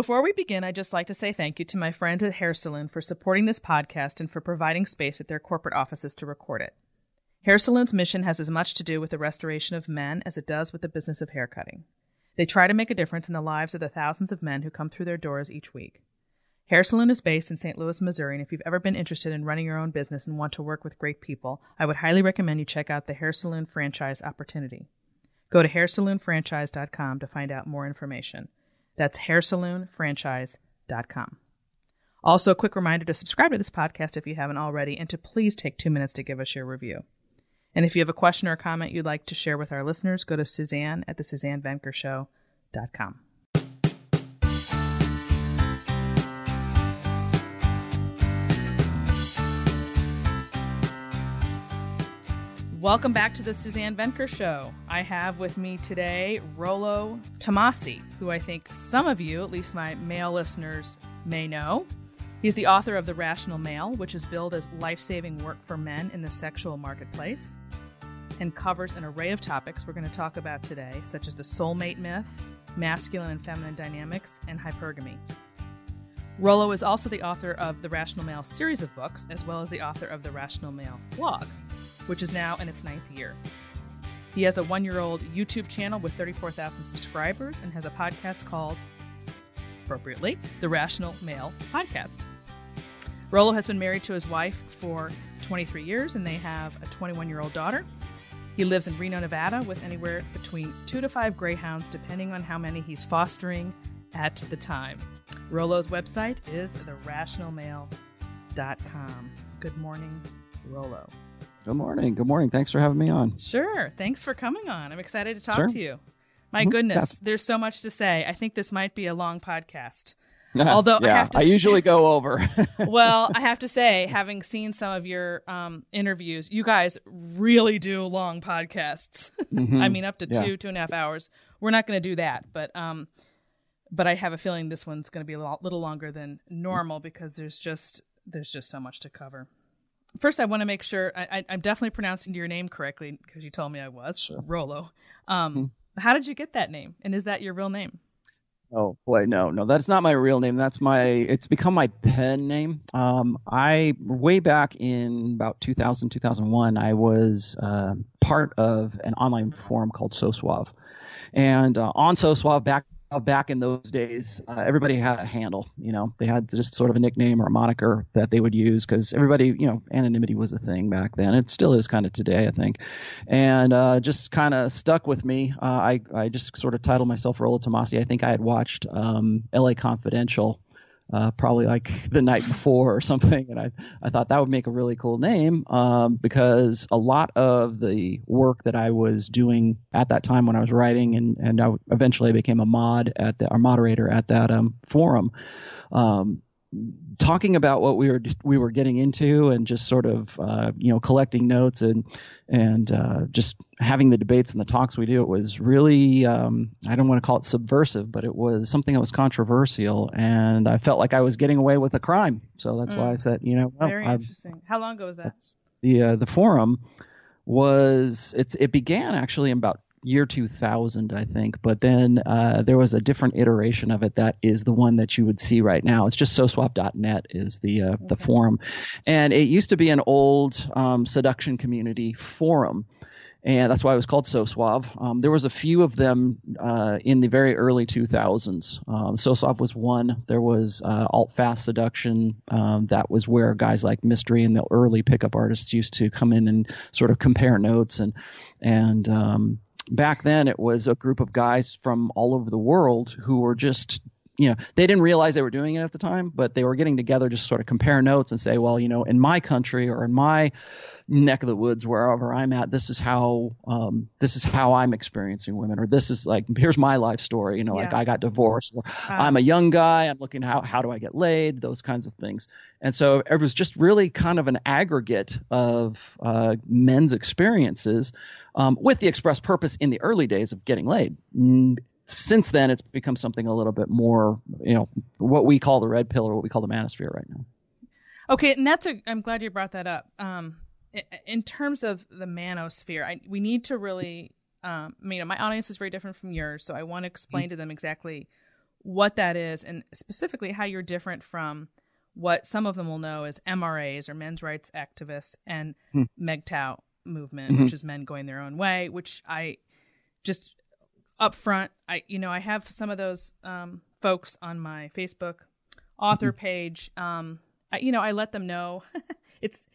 Before we begin, I'd just like to say thank you to my friends at Hair Saloon for supporting this podcast and for providing space at their corporate offices to record it. Hair Saloon's mission has as much to do with the restoration of men as it does with the business of haircutting. They try to make a difference in the lives of the thousands of men who come through their doors each week. Hair Saloon is based in St. Louis, Missouri, and if you've ever been interested in running your own business and want to work with great people, I would highly recommend you check out the Hair Saloon franchise opportunity. Go to hairsaloonfranchise.com to find out more information. That's hairsaloonfranchise.com. Also, a quick reminder to subscribe to this podcast if you haven't already, and to please take two minutes to give us your review. And if you have a question or a comment you'd like to share with our listeners, go to Suzanne at the SuzanneVenkershow.com. Welcome back to the Suzanne Venker Show. I have with me today Rollo Tomassi, who I think some of you, at least my male listeners, may know. He's the author of The Rational Male, which is billed as life saving work for men in the sexual marketplace and covers an array of topics we're going to talk about today, such as the soulmate myth, masculine and feminine dynamics, and hypergamy. Rollo is also the author of the Rational Male series of books, as well as the author of the Rational Male blog, which is now in its ninth year. He has a one year old YouTube channel with 34,000 subscribers and has a podcast called, appropriately, the Rational Male Podcast. Rollo has been married to his wife for 23 years and they have a 21 year old daughter. He lives in Reno, Nevada, with anywhere between two to five greyhounds, depending on how many he's fostering at the time. Rollo's website is therationalmale.com. Good morning, Rolo. Good morning. Good morning. Thanks for having me on. Sure. Thanks for coming on. I'm excited to talk Sure. to you. My Mhm. goodness, there's so much to say. I think this might be a long podcast. Although I yeah, have to I s- usually go over. well, I have to say, having seen some of your um, interviews, you guys really do long podcasts. Mhm. I mean, up to Yeah. two, two and a half hours. We're not going to do that, but um, but I have a feeling this one's going to be a lo- little longer than normal because there's just there's just so much to cover. First, I want to make sure I, I, I'm definitely pronouncing your name correctly because you told me I was Sure. Rollo. Um, Hmm. How did you get that name, and is that your real name? oh boy, no, no, that's not my real name. That's my. It's become my pen name. Um, I way back in about 2000, 2001, I was uh, part of an online forum called So Suave, and uh, on So Suave back. Back in those days, uh, everybody had a handle. You know, they had just sort of a nickname or a moniker that they would use because everybody, you know, anonymity was a thing back then. It still is kind of today, I think. and uh, just kind of stuck with me. Uh, I I just sort of titled myself Rollo Tomassi. I think I had watched um, L.A. Confidential. Uh, probably like the night before or something, and I I thought that would make a really cool name um, because a lot of the work that I was doing at that time when I was writing and and I eventually became a mod at the our moderator at that um, forum. Um, talking about what we were we were getting into and just sort of uh, you know collecting notes and and uh, just having the debates and the talks we do it was really um, I don't want to call it subversive but it was something that was controversial and I felt like I was getting away with a crime so that's why I said you know well, Very I, interesting. How long ago was that? the uh, the forum was it's it began actually in about year 2000 I think but then uh, there was a different iteration of it that is the one that you would see right now. It's just sosuave.net is the uh, the forum. And it used to be an old um, seduction community forum and that's why it was called So Suave. Um, there was a few of them uh, in the very early 2000s. Um, so Suave was one. There was uh, Alt Fast Seduction. Um, that was where guys like Mystery and the early pickup artists used to come in and sort of compare notes. And and um, back then it was a group of guys from all over the world who were just you know they didn't realize they were doing it at the time but they were getting together just sort of compare notes and say well you know in my country or in my neck of the woods wherever i'm at this is how um, this is how i'm experiencing women or this is like here's my life story you know like i got divorced or i'm a young guy i'm looking how how do i get laid those kinds of things and so it was just really kind of an aggregate of uh, men's experiences um, with the express purpose in the early days of getting laid Mm, since then it's become something a little bit more you know what we call the red pill or what we call the manosphere right now Okay, and that's a. I'm glad you brought that up. Um, in terms of the manosphere, I, we need to really. Um, I mean, my audience is very different from yours, so I want to explain to them exactly what that is and specifically how you're different from what some of them will know as MRAs or men's rights activists and hmm. MGTOW movement, mm-hmm. which is men going their own way, which I just up front, I you know, I have some of those um, folks on my Facebook author mm-hmm. page. Um, I, you know, I let them know it's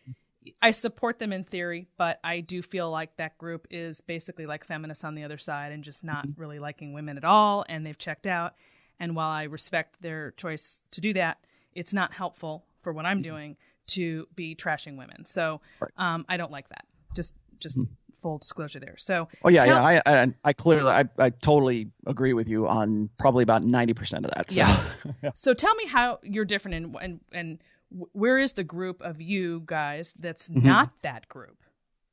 I support them in theory, but I do feel like that group is basically like feminists on the other side and just not mm-hmm. really liking women at all, and they've checked out. And while I respect their choice to do that, it's not helpful for what I'm mm-hmm. doing to be trashing women. So um, I don't like that. Just just mm-hmm. full disclosure there. So oh yeah, tell- yeah, I, I, I clearly I, I totally agree with you on probably about ninety percent of that. So. Yeah. so tell me how you're different and and and where is the group of you guys that's mm-hmm. not that group,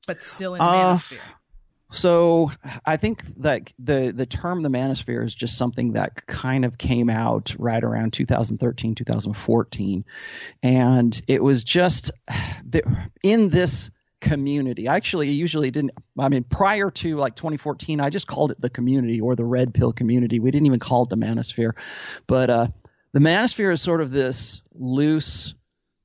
but still in the uh, manosphere? So I think that the the term the manosphere is just something that kind of came out right around 2013 2014 and it was just in this community. I actually usually didn't I mean prior to like 2014 I just called it the community or the red pill community. We didn't even call it the manosphere. But uh the manosphere is sort of this loose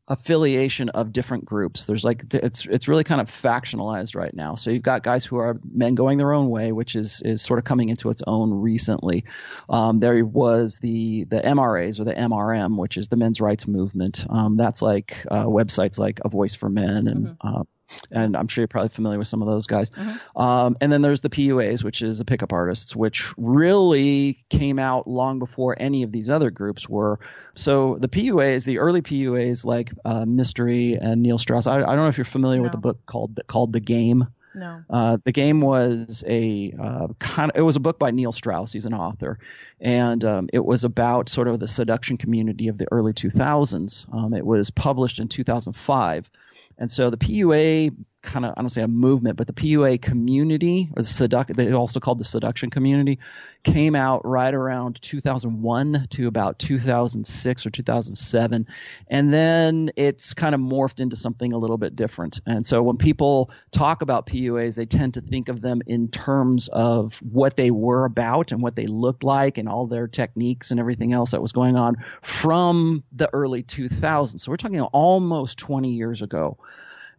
affiliation of different groups. There's like it's it's really kind of factionalized right now. So you've got guys who are men going their own way, which is is sort of coming into its own recently. Um, there was the the MRAs or the MRM, which is the men's rights movement. Um, that's like uh, websites like A Voice for Men and mm-hmm. uh, and I'm sure you're probably familiar with some of those guys. Mm-hmm. Um, and then there's the PUAs, which is the pickup artists, which really came out long before any of these other groups were. So the PUAs, the early PUAs like uh, Mystery and Neil Strauss. I, I, don't know if you're familiar no. with the book called called The Game. No. Uh, the game was a uh, kind of, it was a book by Neil Strauss. He's an author, and um, it was about sort of the seduction community of the early 2000s. Um, it was published in 2005. And so the PUA kind of I don't say a movement, but the PUA community, or the seduct they also called the seduction community, came out right around 2001 to about 2006 or 2007, and then it's kind of morphed into something a little bit different. And so when people talk about PUAs, they tend to think of them in terms of what they were about and what they looked like and all their techniques and everything else that was going on from the early 2000s. So we're talking almost 20 years ago.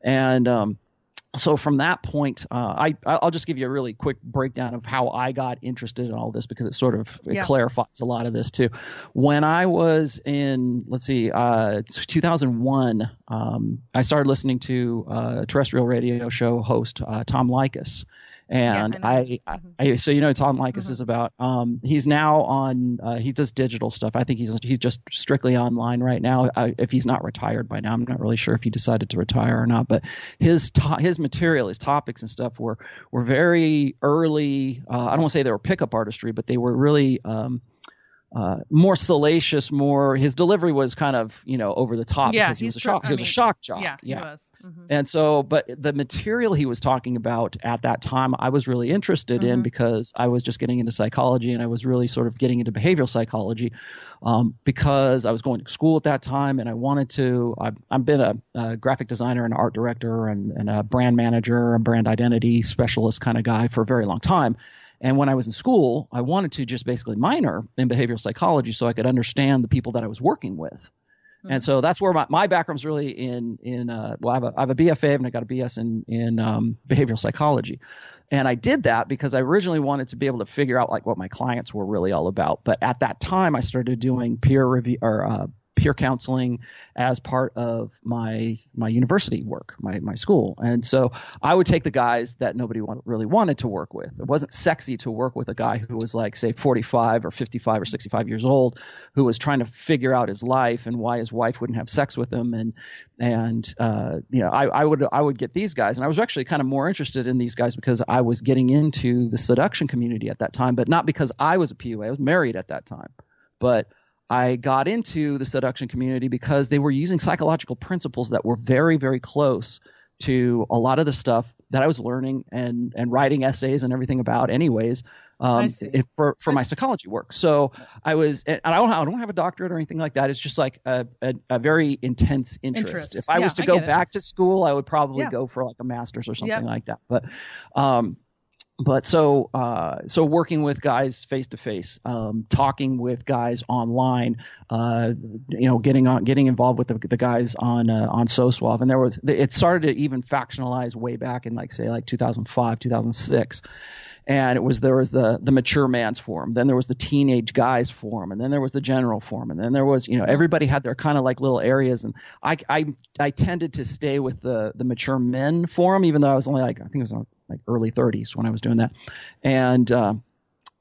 And um, so from that point, uh, I I'll just give you a really quick breakdown of how I got interested in all this because it sort of it yeah. clarifies a lot of this too. When I was in let's see, uh, 2001, um, I started listening to a terrestrial radio show host uh, Tom Leykis, and yeah, I, I, mm-hmm. I, so you know Tom Leykis mm-hmm. is about um he's now on uh, he does digital stuff. I think he's he's just strictly online right now. I, if he's not retired by now, I'm not really sure if he decided to retire or not. But his to- his material, his topics and stuff were were very early. Uh, I don't want to say they were pickup artistry, but they were really um, uh, more salacious, more his delivery was kind of you know over the top yeah, because he was a shock. he was a shock jock. Yeah, yeah. Mm-hmm. And so, but the material he was talking about at that time, I was really interested mm-hmm. in because I was just getting into psychology and I was really sort of getting into behavioral psychology um, because I was going to school at that time and I wanted to. I've, I've been a, a, graphic designer and art director and, and a brand manager, a brand identity specialist kind of guy for a very long time. And when I was in school, I wanted to just basically minor in behavioral psychology so I could understand the people that I was working with. Mm-hmm. And so that's where my, my background's really in in uh, well I have, a, I have a BFA and I got a BS in in um, behavioral psychology, and I did that because I originally wanted to be able to figure out like what my clients were really all about. But at that time, I started doing peer review or uh, peer counseling as part of my my university work, my my school. And so I would take the guys that nobody want, really wanted to work with. It wasn't sexy to work with a guy who was like say 45 or 55 or 65 years old, who was trying to figure out his life and why his wife wouldn't have sex with him. And and uh, you know I, I would I would get these guys, and I was actually kind of more interested in these guys because I was getting into the seduction community at that time, but not because I was a PUA. I was married at that time, but I got into the seduction community because they were using psychological principles that were very, very close to a lot of the stuff that I was learning and and writing essays and everything about, anyways, um, for for my psychology work. So I was, and I don't, I don't have a doctorate or anything like that. It's just like a, a, a very intense interest. interest. If I yeah, was to go back to school, I would probably yeah. go for like a master's or something like that. But um, but so uh, so working with guys face to face, talking with guys online, uh, you know, getting on getting involved with the, the guys on uh, on SoSuave, and there was it started to even factionalize way back in like say like 2005 2006 and it was there was the the mature man's forum then there was the teenage guys forum and then there was the general forum and then there was you know everybody had their kind of like little areas and I, I I tended to stay with the the mature men forum even though I was only like I think it was like early 30s when I was doing that and uh,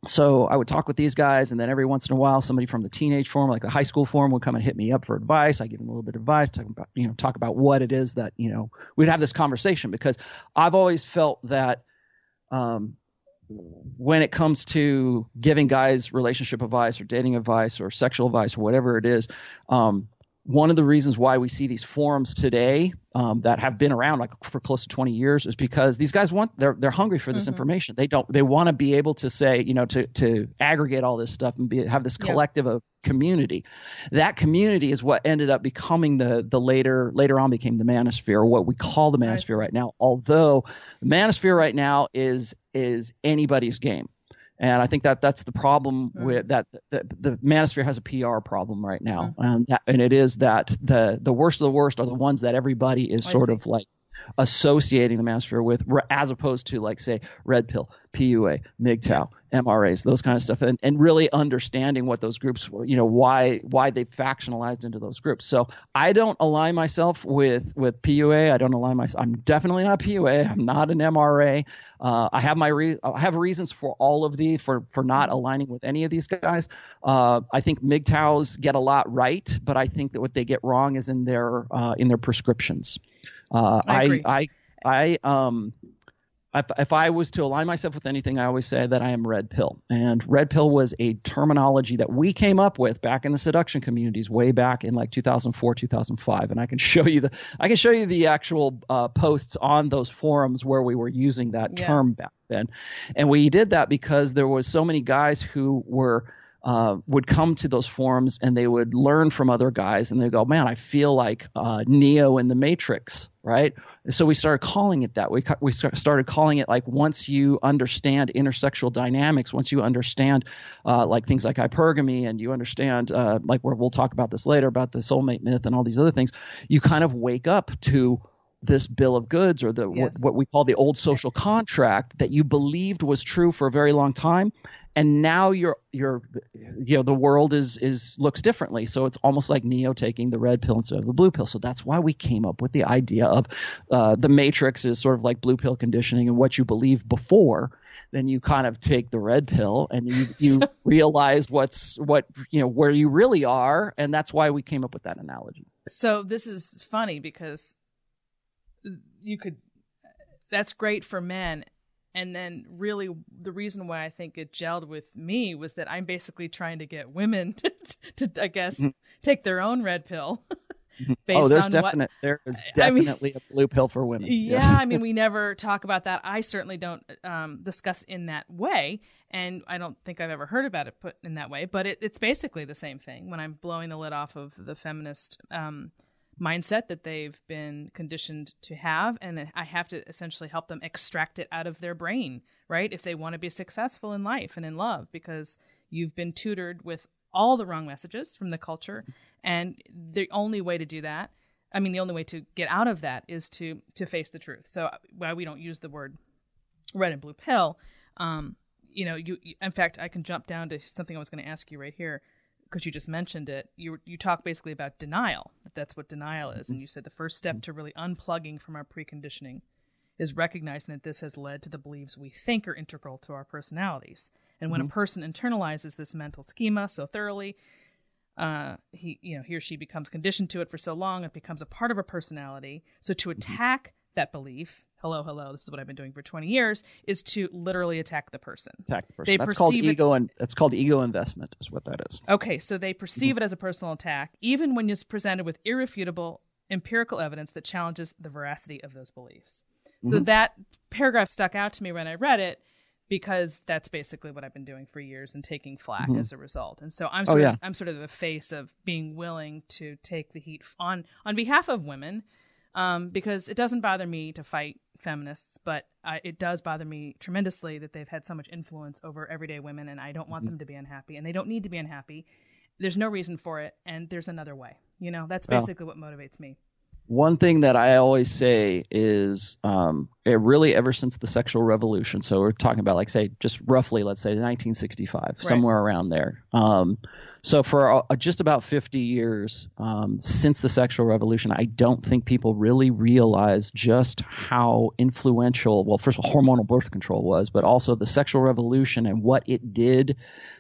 so I would talk with these guys, and then every once in a while, somebody from the teenage forum, like the high school forum, would come and hit me up for advice. I give them a little bit of advice, talk about you know talk about what it is that you know we'd have this conversation because I've always felt that um, when it comes to giving guys relationship advice or dating advice or sexual advice or whatever it is, um, one of the reasons why we see these forums today um, that have been around like for close to 20 years is because these guys want they're they're hungry for this mm-hmm. information. They don't they want to be able to say you know to to aggregate all this stuff and be have this collective of community. That community is what ended up becoming the the later later on became the manosphere, what we call the manosphere right now. Although the manosphere right now is is anybody's game. And I think that that's the problem mm-hmm. with that, that. The manosphere has a PR problem right now, mm-hmm. and, that, and it is that the the worst of the worst are the ones that everybody is sort of like associating the manosphere with, as opposed to like say red pill, PUA, MGTOW, MRAs, those kind of stuff, and, and really understanding what those groups, you know, why why they factionalized into those groups. So I don't align myself with with PUA. I don't align myself. I'm definitely not PUA. I'm not an MRA. Uh, I have my re- I have reasons for all of these for for not aligning with any of these guys. Uh, I think MGTOWs get a lot right, but I think that what they get wrong is in their uh, in their prescriptions. Uh, I, I, I, um, if, if, I was to align myself with anything, I always say that I am red pill. And red pill was a terminology that we came up with back in the seduction communities way back in like 2004, 2005. And I can show you the, I can show you the actual uh, posts on those forums where we were using that yeah. term back then. And we did that because there was so many guys who were uh, would come to those forums and they would learn from other guys and they go, man, I feel like uh, Neo in the Matrix, right? And so we started calling it that. We we started calling it like once you understand intersexual dynamics, once you understand uh, like things like hypergamy and you understand uh, like where we'll talk about this later about the soulmate myth and all these other things, you kind of wake up to this bill of goods or the yes. what, what, we call the old social contract that you believed was true for a very long time and now you're you're you know the world is is looks differently. So it's almost like neo taking the red pill instead of the blue pill. So that's why we came up with the idea of uh, the matrix is sort of like blue pill conditioning and what you believe before. Then you kind of take the red pill and you you realize what's what you know where you really are. And that's why we came up with that analogy. So this is funny because you could that's great for men and then really the reason why I think it gelled with me was that I'm basically trying to get women to, to I guess, mm-hmm. take their own red pill. Mm-hmm. oh, there's definite what, there is definitely I mean, a blue pill for women. Yeah, yes. I mean we never talk about that. I certainly don't um, discuss in that way, and I don't think I've ever heard about it put in that way. But it, it's basically the same thing when I'm blowing the lid off of the feminist um, mindset that they've been conditioned to have and i have to essentially help them extract it out of their brain right? If they want to be successful in life and in love because you've been tutored with all the wrong messages from the culture and the only way to do that i mean the only way to get out of that is to to face the truth. So why we don't use the word red and blue pill um you know you in fact i can jump down to something i was going to ask you right here because you just mentioned it, you you talk basically about denial. That's what denial is, and mm-hmm. you said the first step to really unplugging from our preconditioning is recognizing that this has led to the beliefs we think are integral to our personalities. And when mm-hmm. a person internalizes this mental schema so thoroughly, uh, he you know he or she becomes conditioned to it for so long, it becomes a part of a personality. So to mm-hmm. attack that belief hello hello this is what i've been doing for 20 years is to literally attack the person attack the person they that's called ego and that's called ego investment is what that is okay so they perceive mm-hmm. it as a personal attack even when it's presented with irrefutable empirical evidence that challenges the veracity of those beliefs mm-hmm. so that paragraph stuck out to me when i read it because that's basically what I've been doing for years and taking flack mm-hmm. as a result. And so I'm oh, sort oh, yeah. of I'm sort of the face of being willing to take the heat on on behalf of women um, because it doesn't bother me to fight feminists, but I, it does bother me tremendously that they've had so much influence over everyday women, and I don't want mm-hmm. them to be unhappy, and they don't need to be unhappy. There's no reason for it, and there's another way. You know, that's basically what motivates me one thing that I always say is um, it really ever since the sexual revolution. So we're talking about like say just roughly let's say 1965, right. somewhere around there. Um, so for uh, just about 50 years um, since the sexual revolution, I don't think people really realize just how influential. Well, first of all, hormonal birth control was, but also the sexual revolution and what it did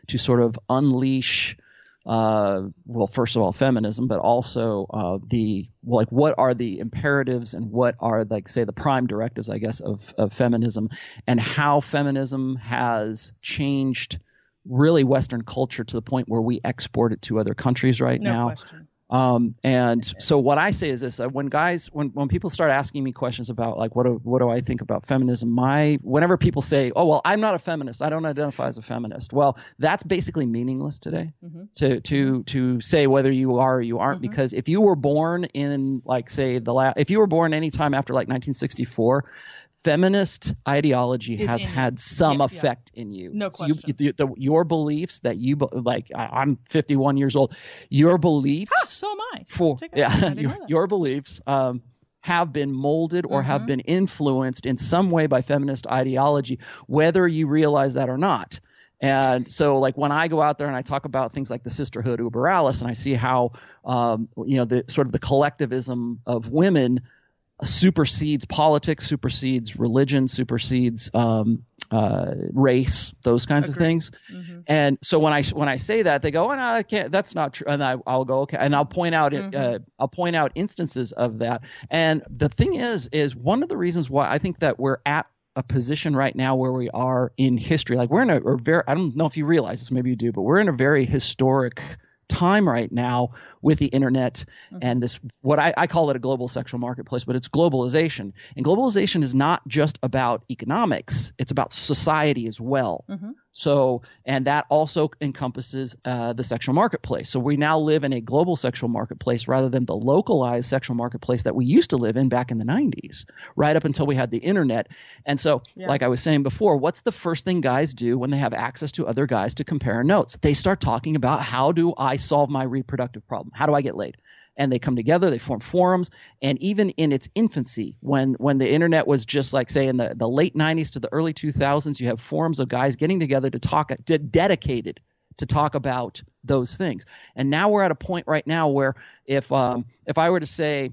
to sort of unleash uh, well, first of all, feminism, but also uh, the like what are the imperatives and what are like say the prime directives, I guess, of of feminism, and how feminism has changed really Western culture to the point where we export it to other countries right no now. Question. Um, and so what I say is this: uh, when guys, when when people start asking me questions about like what do what do I think about feminism, my whenever people say, oh well, I'm not a feminist, I don't identify as a feminist. Well, that's basically meaningless today. Mm-hmm. To to to say whether you are or you aren't, mm-hmm. because if you were born in like say the last, if you were born anytime after like 1964, feminist ideology Is has had some yeah, effect in you. No so question. You, the, your beliefs that you like, I, am 51 years old. Your beliefs. so am I. For yeah, your, your, beliefs um, have been molded or mm-hmm. have been influenced in some way by feminist ideology, whether you realize that or not. And so, like when I go out there and I talk about things like the sisterhood uber alles, and I see how, um, you know, the sort of the collectivism of women supersedes politics, supersedes religion, supersedes um, uh, race, those kinds Agreed. of things. Mm-hmm. And so when I when I say that, they go, "Oh no, I can't. That's not true." And I, will go, "Okay," and I'll point out it. Mm-hmm. Uh, I'll point out instances of that. And the thing is, is one of the reasons why I think that we're at a position right now where we are in history. Like we're in a, a very. I don't know if you realize this, maybe you do, but we're in a very historic time right now with the internet mm-hmm. and this what I, I, call it a global sexual marketplace but it's globalization and globalization is not just about economics it's about society as well mm-hmm. So, and that also encompasses uh, the sexual marketplace. So we now live in a global sexual marketplace rather than the localized sexual marketplace that we used to live in back in the 90s, right up until we had the internet. And so, yeah. like I was saying before, what's the first thing guys do when they have access to other guys to compare notes? They start talking about how do I solve my reproductive problem? How do I get laid? and they come together they form forums and even in its infancy when when the internet was just like say in the, the late 90s to the early 2000s you have forums of guys getting together to talk dedicated to talk about those things and now we're at a point right now where if um, if i were to say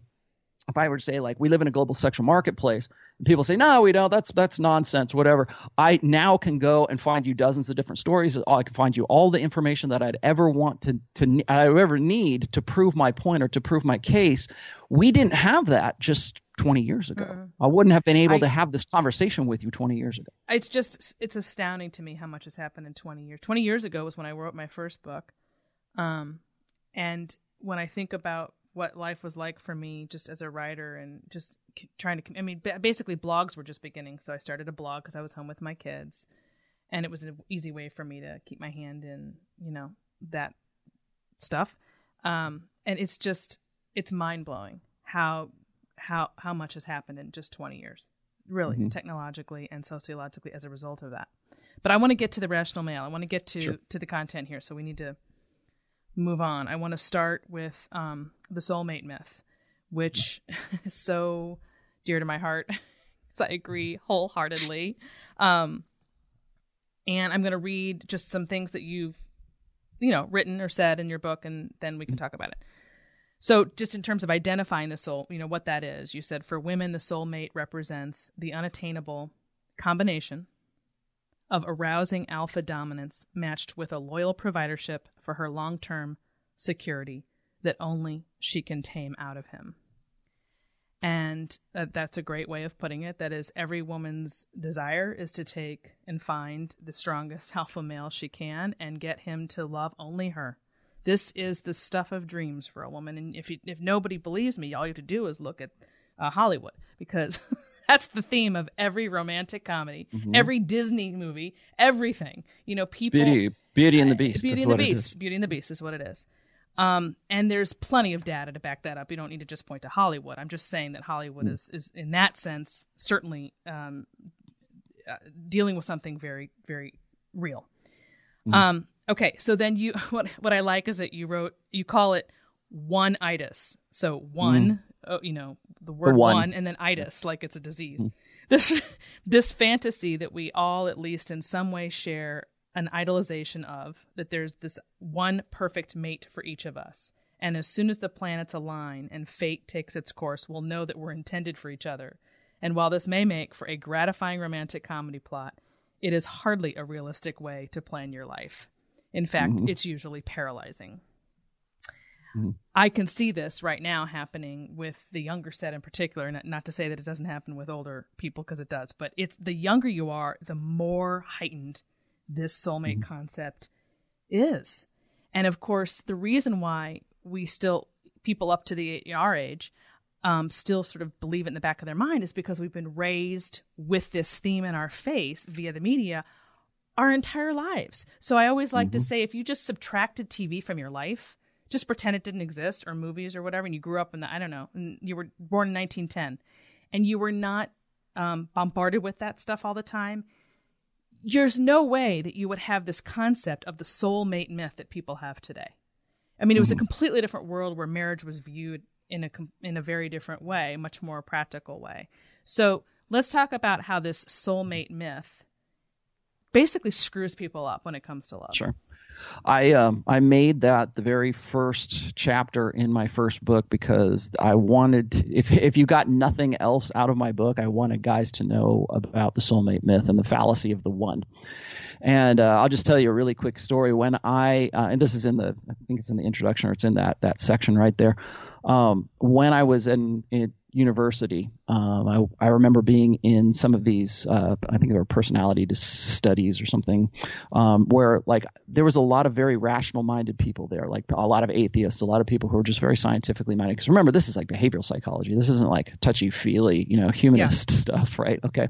if i were to say like we live in a global sexual marketplace people say no we don't. That's that's nonsense whatever. I now can go and find you dozens of different stories. I can find you all the information that i'd ever want to to i would ever need to prove my point or to prove my case. We didn't have that just 20 years ago. Mm i wouldn't have been able I, to have this conversation with you 20 years ago. It's just it's astounding to me how much has happened in 20 years. 20 years ago was when i wrote my first book. Um and when i think about what life was like for me just as a writer and just trying to i mean basically blogs were just beginning. So i started a blog because i was home with my kids and it was an easy way for me to keep my hand in you know that stuff. Um, and it's just it's mind-blowing how how how much has happened in just 20 years really mm-hmm. technologically and sociologically as a result of that. But i want to get to the rational male. I want to get to sure. to the content here. So we need to move on, I want to start with um, the soulmate myth, which is so dear to my heart. I agree wholeheartedly. Um, and I'm going to read just some things that you've, you know, written or said in your book, and then we can talk about it. So, just in terms of identifying the soul, you know, what that is, you said for women, the soulmate represents the unattainable combination of arousing alpha dominance matched with a loyal providership for her long term security that only she can tame out of him. And uh, that's a great way of putting it. That is, every woman's desire is to take and find the strongest alpha male she can and get him to love only her. This is the stuff of dreams for a woman. And if you, if nobody believes me, all you have to do is look at uh, Hollywood because That's the theme of every romantic comedy, mm-hmm. every Disney movie, everything. You know, people. Beauty, Beauty and the Beast. Beauty and the Beast. Beauty and the Beast is what it is. Um, and there's plenty of data to back that up. You don't need to just point to Hollywood. I'm just saying that Hollywood mm. is, is, in that sense, certainly um, uh, dealing with something very, very real. Mm. Um, okay, so then you what what I like is that you wrote you call it one itis. So one, mm. Oh, you know, the word the one. one. and then itis, yes. like it's a disease. Mm. This this fantasy that we all, at least in some way, share an idolization of that there's this one perfect mate for each of us. And as soon as the planets align and fate takes its course, we'll know that we're intended for each other. And while this may make for a gratifying romantic comedy plot, it is hardly a realistic way to plan your life. In fact, mm-hmm. it's usually paralyzing. Mm-hmm. I can see this right now happening with the younger set in particular. Not, not to say that it doesn't happen with older people because it does, but it's the younger you are, the more heightened this soulmate mm-hmm. concept is. And of course, the reason why we still people up to the our age um, still sort of believe it in the back of their mind is because we've been raised with this theme in our face via the media our entire lives. So I always like mm-hmm. to say if you just subtracted TV from your life, just pretend it didn't exist or movies or whatever, and you grew up in the I don't know, and you were born in 1910, and you were not um, bombarded with that stuff all the time there's no way that you would have this concept of the soulmate myth that people have today. I mean, it was a mm-hmm. completely different world where marriage was viewed in a in a very different way, much more practical way. So let's talk about how this soulmate myth basically screws people up when it comes to love. Sure. I um, I made that the very first chapter in my first book because I wanted if if you got nothing else out of my book, I wanted guys to know about the soulmate myth and the fallacy of the one. And uh, I'll just tell you a really quick story. When I uh, and this is in the I think it's in the introduction or it's in that that section right there. Um, when I was in, in university. Um, I, I, remember being in some of these, uh, I think they were personality studies or something, um, where like there was a lot of very rational minded people there, like a lot of atheists, a lot of people who were just very scientifically minded. Because remember, this is like behavioral psychology. This isn't like touchy feely, you know, humanist yeah. stuff, right? Okay.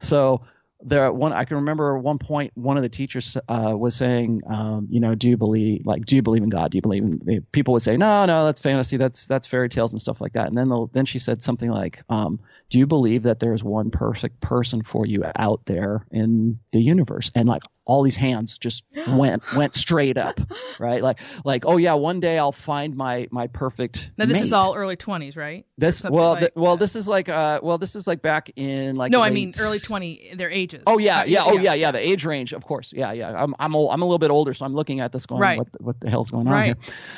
So there one I can remember one point one of the teachers uh, was saying, um, you know, do you believe like do you believe in God? Do you believe in people would say, no, no, that's fantasy, that's that's fairy tales and stuff like that. And then then she said something like, um, do you believe that there's one perfect person for you out there in the universe? And like all these hands just went went straight up, right? Like like oh yeah, one day I'll find my my perfect. Now this mate. is all early twenties, right? This well like, th- well this is like uh well this is like back in like no late... I mean early twenty their ages. Oh yeah yeah oh yeah yeah the age range of course yeah yeah I'm I'm old, I'm a little bit older so I'm looking at this going right. what what the hell's going on right.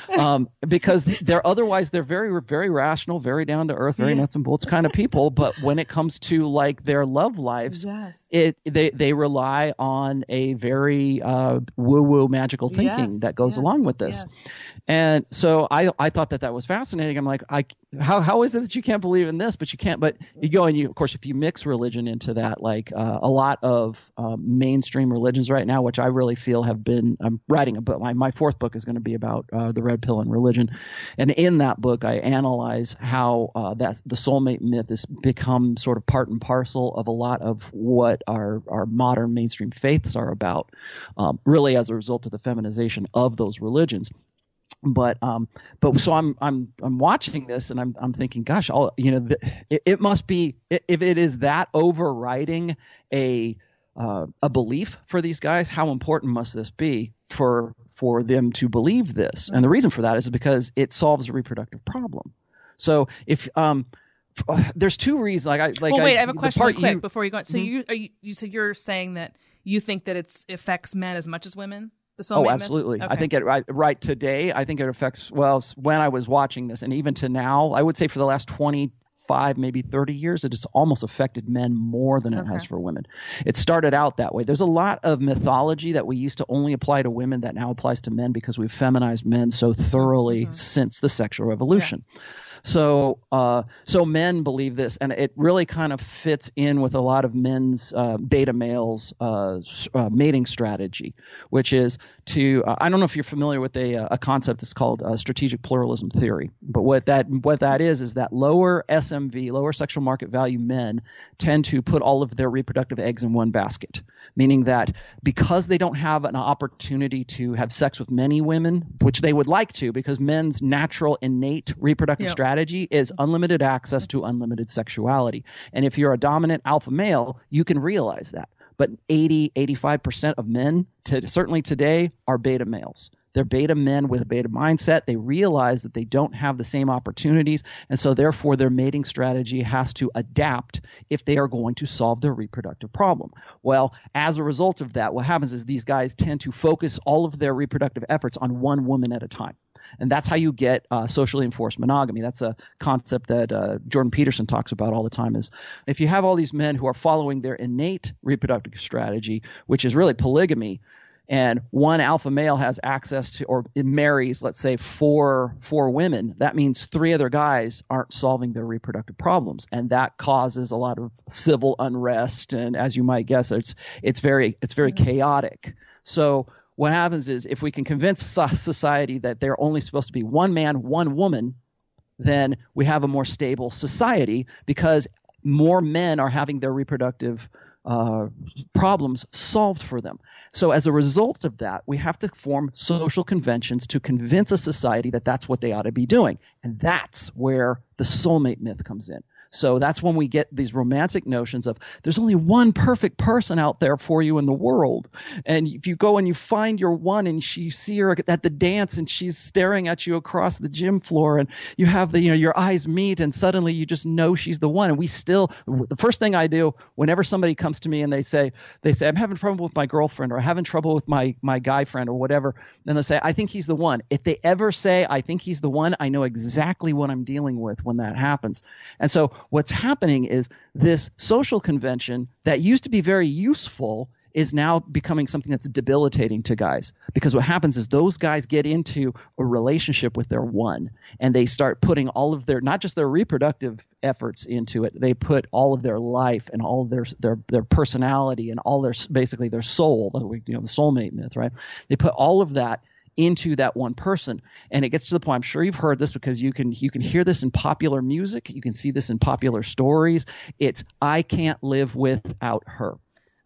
here, um because they're otherwise they're very very rational very down to earth very yeah. nuts and bolts kind of people but when it comes to like their love lives yes. it they they rely on a very uh, woo woo magical thinking yes, that goes yes, along with this. Yes. And so I, I thought that that was fascinating. I'm like, I, how, how is it that you can't believe in this, but you can't, but you go and you, of course, if you mix religion into that, like uh, a lot of um, mainstream religions right now, which I really feel have been, I'm writing a book. My, my fourth book is going to be about uh, the red pill and religion. And in that book, I analyze how uh, that the soulmate myth has become sort of part and parcel of a lot of what our, our modern mainstream faiths are about, um, really as a result of the feminization of those religions. But um but so i'm i'm i'm watching this and i'm i'm thinking gosh all you know the, it, it, must be if it is that overriding a uh, a belief for these guys how important must this be for for them to believe this? And the reason for that is because it solves a reproductive problem. So if um there's two reasons like i like well, wait i, I have a question real quick you, before you go on. So mm-hmm. you, are you you so you're saying that you think that it affects men as much as women the oh, absolutely. Okay. I think it right, right today. I think it affects. Well, when I was watching this, and even to now, I would say for the last twenty five, maybe 30 years, it has almost affected men more than it okay. has for women. It started out that way. There's a lot of mythology that we used to only apply to women that now applies to men because we've feminized men so thoroughly mm-hmm. since the sexual revolution. Yeah. So, uh, so men believe this, and it really kind of fits in with a lot of men's uh, beta males uh, uh mating strategy, which is to uh, I don't know if you're familiar with a, a concept that's called strategic pluralism theory, but what that what that is is that lower SMV, lower sexual market value men tend to put all of their reproductive eggs in one basket, meaning that because they don't have an opportunity to have sex with many women, which they would like to, because men's natural innate reproductive yep. strategy is unlimited access to unlimited sexuality, and if you're a dominant alpha male, you can realize that but 80, 85% of men, to, certainly today, are beta males. They're beta men with a beta mindset. They realize that they don't have the same opportunities, and so therefore their mating strategy has to adapt if they are going to solve their reproductive problem. Well, as a result of that, what happens is these guys tend to focus all of their reproductive efforts on one woman at a time and that's how you get uh, socially enforced monogamy. That's a concept that uh, Jordan Peterson talks about all the time. Is if you have all these men who are following their innate reproductive strategy, which is really polygamy, and one alpha male has access to or marries, let's say, four four women, that means three other guys aren't solving their reproductive problems, and that causes a lot of civil unrest. And as you might guess, it's it's very it's very mm-hmm. chaotic. So what happens is if we can convince society that they're only supposed to be one man, one woman, then we have a more stable society because more men are having their reproductive uh, problems solved for them. So, as a result of that, we have to form social conventions to convince a society that that's what they ought to be doing. And that's where the soulmate myth comes in. So that's when we get these romantic notions of there's only one perfect person out there for you in the world. And if you go and you find your one and she, you see her at the dance and she's staring at you across the gym floor and you have the, you know, your eyes meet and suddenly you just know she's the one. And we still, the first thing I do whenever somebody comes to me and they say, they say, I'm having trouble with my girlfriend or having trouble with my, my guy friend or whatever. Then they say, I think he's the one. If they ever say, I think he's the one, I know exactly what I'm dealing with when that happens. And so what's happening is this social convention that used to be very useful is now becoming something that's debilitating to guys. Because what happens is those guys get into a relationship with their one and they start putting all of their not just their reproductive efforts into it they put all of their life and all of their their their personality and all their basically their soul you know the soulmate myth right? They put all of that into that one person. And it gets to the point i'm sure you've heard this because you can you can hear this in popular music. You can see this in popular stories. It's i can't live without her.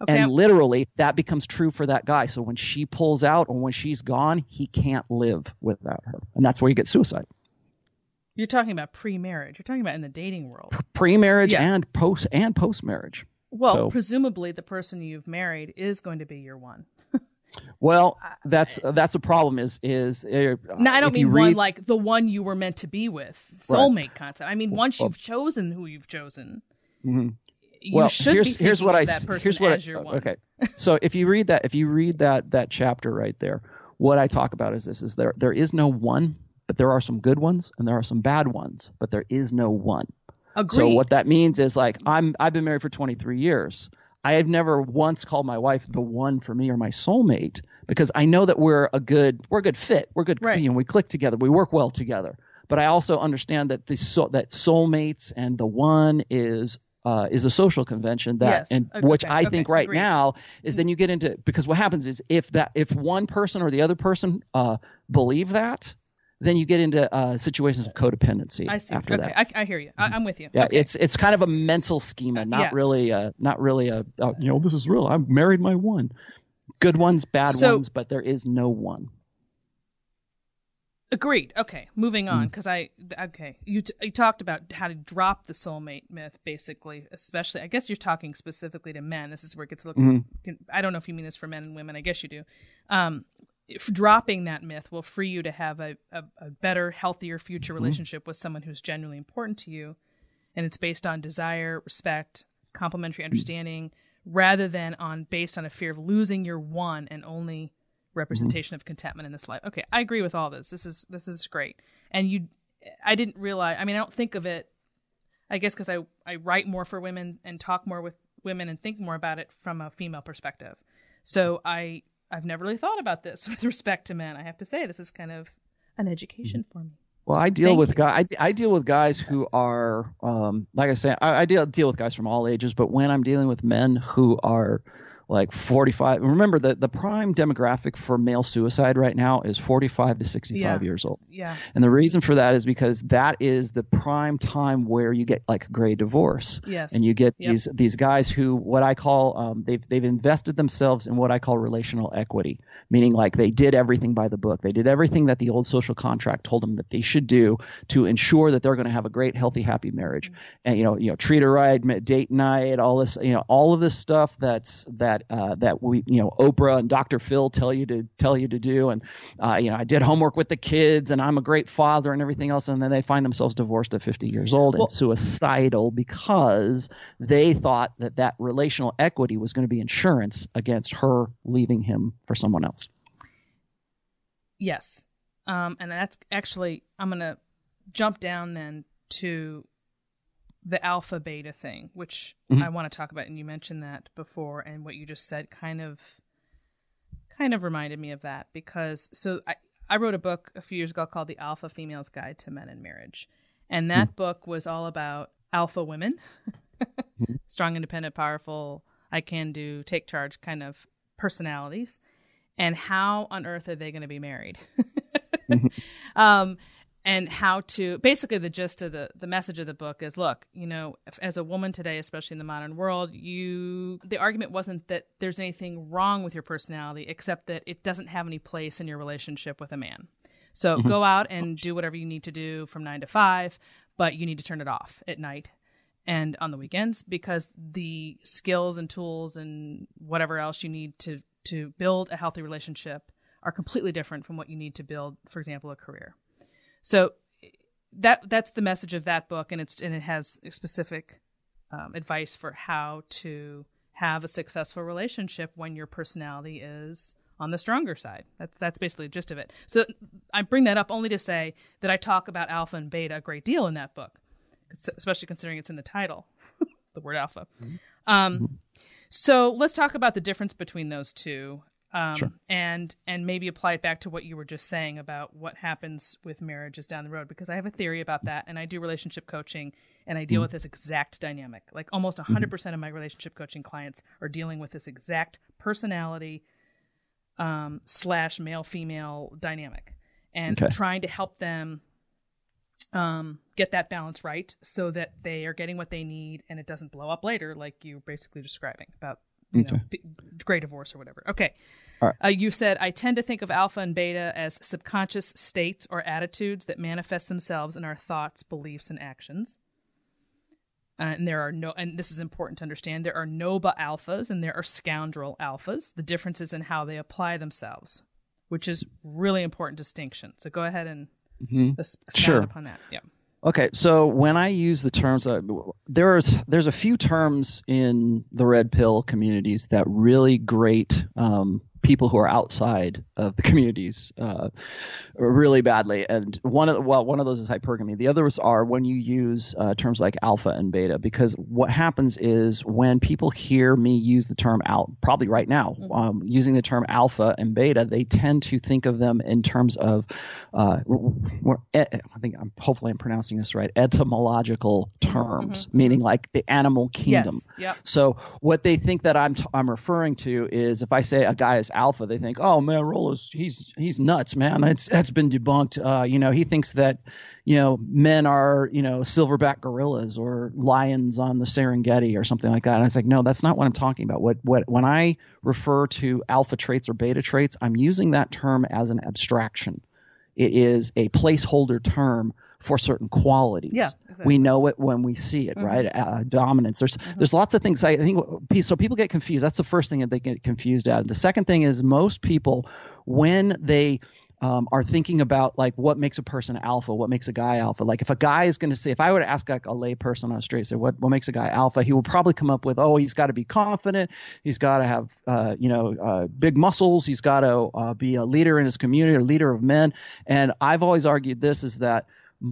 Okay. and literally that becomes true for that guy. So when she pulls out or when she's gone he can't live without her. And that's where you get suicide. You're talking about pre-marriage. You're talking about in the dating world. Pre-marriage yeah. and post and post-marriage. Well so, presumably the person you've married is going to be your one Well, that's that's a problem. Is is uh, no, I don't mean read, one like the one you were meant to be with, soulmate right. concept. I mean once well, you've chosen who you've chosen. Mm-hmm. You well, should here's, be here's what I that here's what I, okay. so if you read that if you read that that chapter right there, what I talk about is this: is there there is no one, but there are some good ones and there are some bad ones, but there is no one. Agreed. So what that means is like I'm I've been married for 23 years. I have never once called my wife the one for me or my soulmate because I know that we're a good we're a good fit. We're good. Right. You know, we click together. We work well together. But I also understand that the so, that soulmates and the one is uh, is a social convention that yes. and okay. which I okay. think right Agreed. now is then you get into because what happens is if that if one person or the other person uh, believe that then you get into uh, situations of codependency. I see. After okay, that, I, I hear you. I, am with you. Yeah, okay. it's it's kind of a mental schema, not yes. really a not really a, a, you know this is real. I've married my one. Good ones, bad so, ones, but there is no one. Agreed. Okay, moving on because mm. I okay you t- you talked about how to drop the soulmate myth basically, especially I guess you're talking specifically to men. This is where it gets a little. Mm-hmm. I don't know if you mean this for men and women. I guess you do. Um, if dropping that myth will free you to have a, a, a better, healthier future mm-hmm. relationship with someone who's genuinely important to you. And it's based on desire, respect, complementary mm-hmm. understanding, mm-hmm. rather than on based on a fear of losing your one and only representation mm-hmm. of contentment in this life. Okay, I agree with all this. This is this is great. And you I didn't realize I mean I don't think of it I guess cuz I I write more for women and talk more with women and think more about it from a female perspective. So I I've never really thought about this with respect to men. I have to say, this is kind of an education for me. Well, I deal Thank with guys. I, I deal with guys who are, um, like I say, I, I deal deal with guys from all ages. But when I'm dealing with men who are like 45, remember that the prime demographic for male suicide right now is 45 to 65 Yeah. years old. Yeah. And the reason for that is because that is the prime time where you get like gray divorce. Yes. And you get Yep. these these guys who what I call um, they've they've invested themselves in what I call relational equity, meaning like they did everything by the book. They did everything that the old social contract told them that they should do to ensure that they're going to have a great, healthy, happy marriage. And you know, you know, treat her right, date night, all this, you know, all of this stuff that's that uh, that we, you know, Oprah and Dr. Phil tell you to tell you to do. And uh, you know, I did homework with the kids, and I'm a great father, and everything else. And then they find themselves divorced at 50 years old Well- and suicidal because they thought that that relational equity was going to be insurance against her leaving him for someone else. Yes. Um, and that's actually, I'm going to jump down then to the alpha beta thing, which Mhm. I want to talk about. And you mentioned that before, and what you just said kind of, kind of reminded me of that because so I, I wrote a book a few years ago called The Alpha Female's Guide to Men and Marriage. And that book was all about alpha women, strong, independent, powerful, I can do, take charge kind of personalities, and how on earth are they going to be married? um, and how to basically the gist of the the message of the book is look you know if, as a woman today especially in the modern world you the argument wasn't that there's anything wrong with your personality except that it doesn't have any place in your relationship with a man. So mm-hmm. go out and do whatever you need to do from 9 to 5 but you need to turn it off at night and on the weekends because the skills and tools and whatever else you need to to build a healthy relationship are completely different from what you need to build for example a career so that that's the message of that book, and it's and it has specific um, advice for how to have a successful relationship when your personality is on the stronger side. That's that's basically the gist of it. So I bring that up only to say that I talk about alpha and beta a great deal in that book, especially considering it's in the title, the word alpha. Um, so let's talk about the difference between those two um, Sure. and and maybe apply it back to what you were just saying about what happens with marriages down the road because I have a theory about that and I do relationship coaching and I deal with this exact dynamic. Like almost 100% of my relationship coaching clients are dealing with this exact personality um, slash male female dynamic and Okay. trying to help them um, get that balance right so that they are getting what they need and it doesn't blow up later like you were basically describing about you know, Okay. great divorce or whatever. Okay. Right. Uh, you said, I tend to think of alpha and beta as subconscious states or attitudes that manifest themselves in our thoughts, beliefs, and actions. Uh, and there are no, and this is important to understand, there are noba alphas and there are scoundrel alphas. The difference is in how they apply themselves, which is really important distinction. So go ahead and Mhm. ex- Sure. upon that. Yeah. Okay, so when I use the terms, uh, there's there's a few terms in the red pill communities that really grate um, people who are outside of the communities uh, really badly. And one of well, one of those is hypergamy. The others are when you use uh, terms like alpha and beta, because what happens is when people hear me use the term out, probably right now, um, using the term alpha and beta, they tend to think of them in terms of, uh, I think I'm hopefully I'm pronouncing this right, etymological terms, meaning like the animal kingdom. Yes. Yep. So what they think that I'm t- I'm referring to is if I say a guy is alpha, they think, oh man, Rollo's he's he's nuts, man. That's that's been debunked. Uh, you know, he thinks that you know men are you know silverback gorillas or lions on the Serengeti or something like that. And it's like, no, that's not what I'm talking about. What what when I refer to alpha traits or beta traits, I'm using that term as an abstraction. It is a placeholder term for certain qualities. Yeah, exactly. We know it when we see it, right? Uh, dominance. There's there's lots of things. I think so. People get confused. That's the first thing that they get confused at. The second thing is most people when they um, are thinking about like what makes a person alpha, what makes a guy alpha. Like if a guy is going to say, if I were to ask like a lay person on the street, say what what makes a guy alpha, he will probably come up with, oh, he's got to be confident, he's got to have uh, you know uh, big muscles, he's got to uh, be a leader in his community, a leader of men. And I've always argued this is that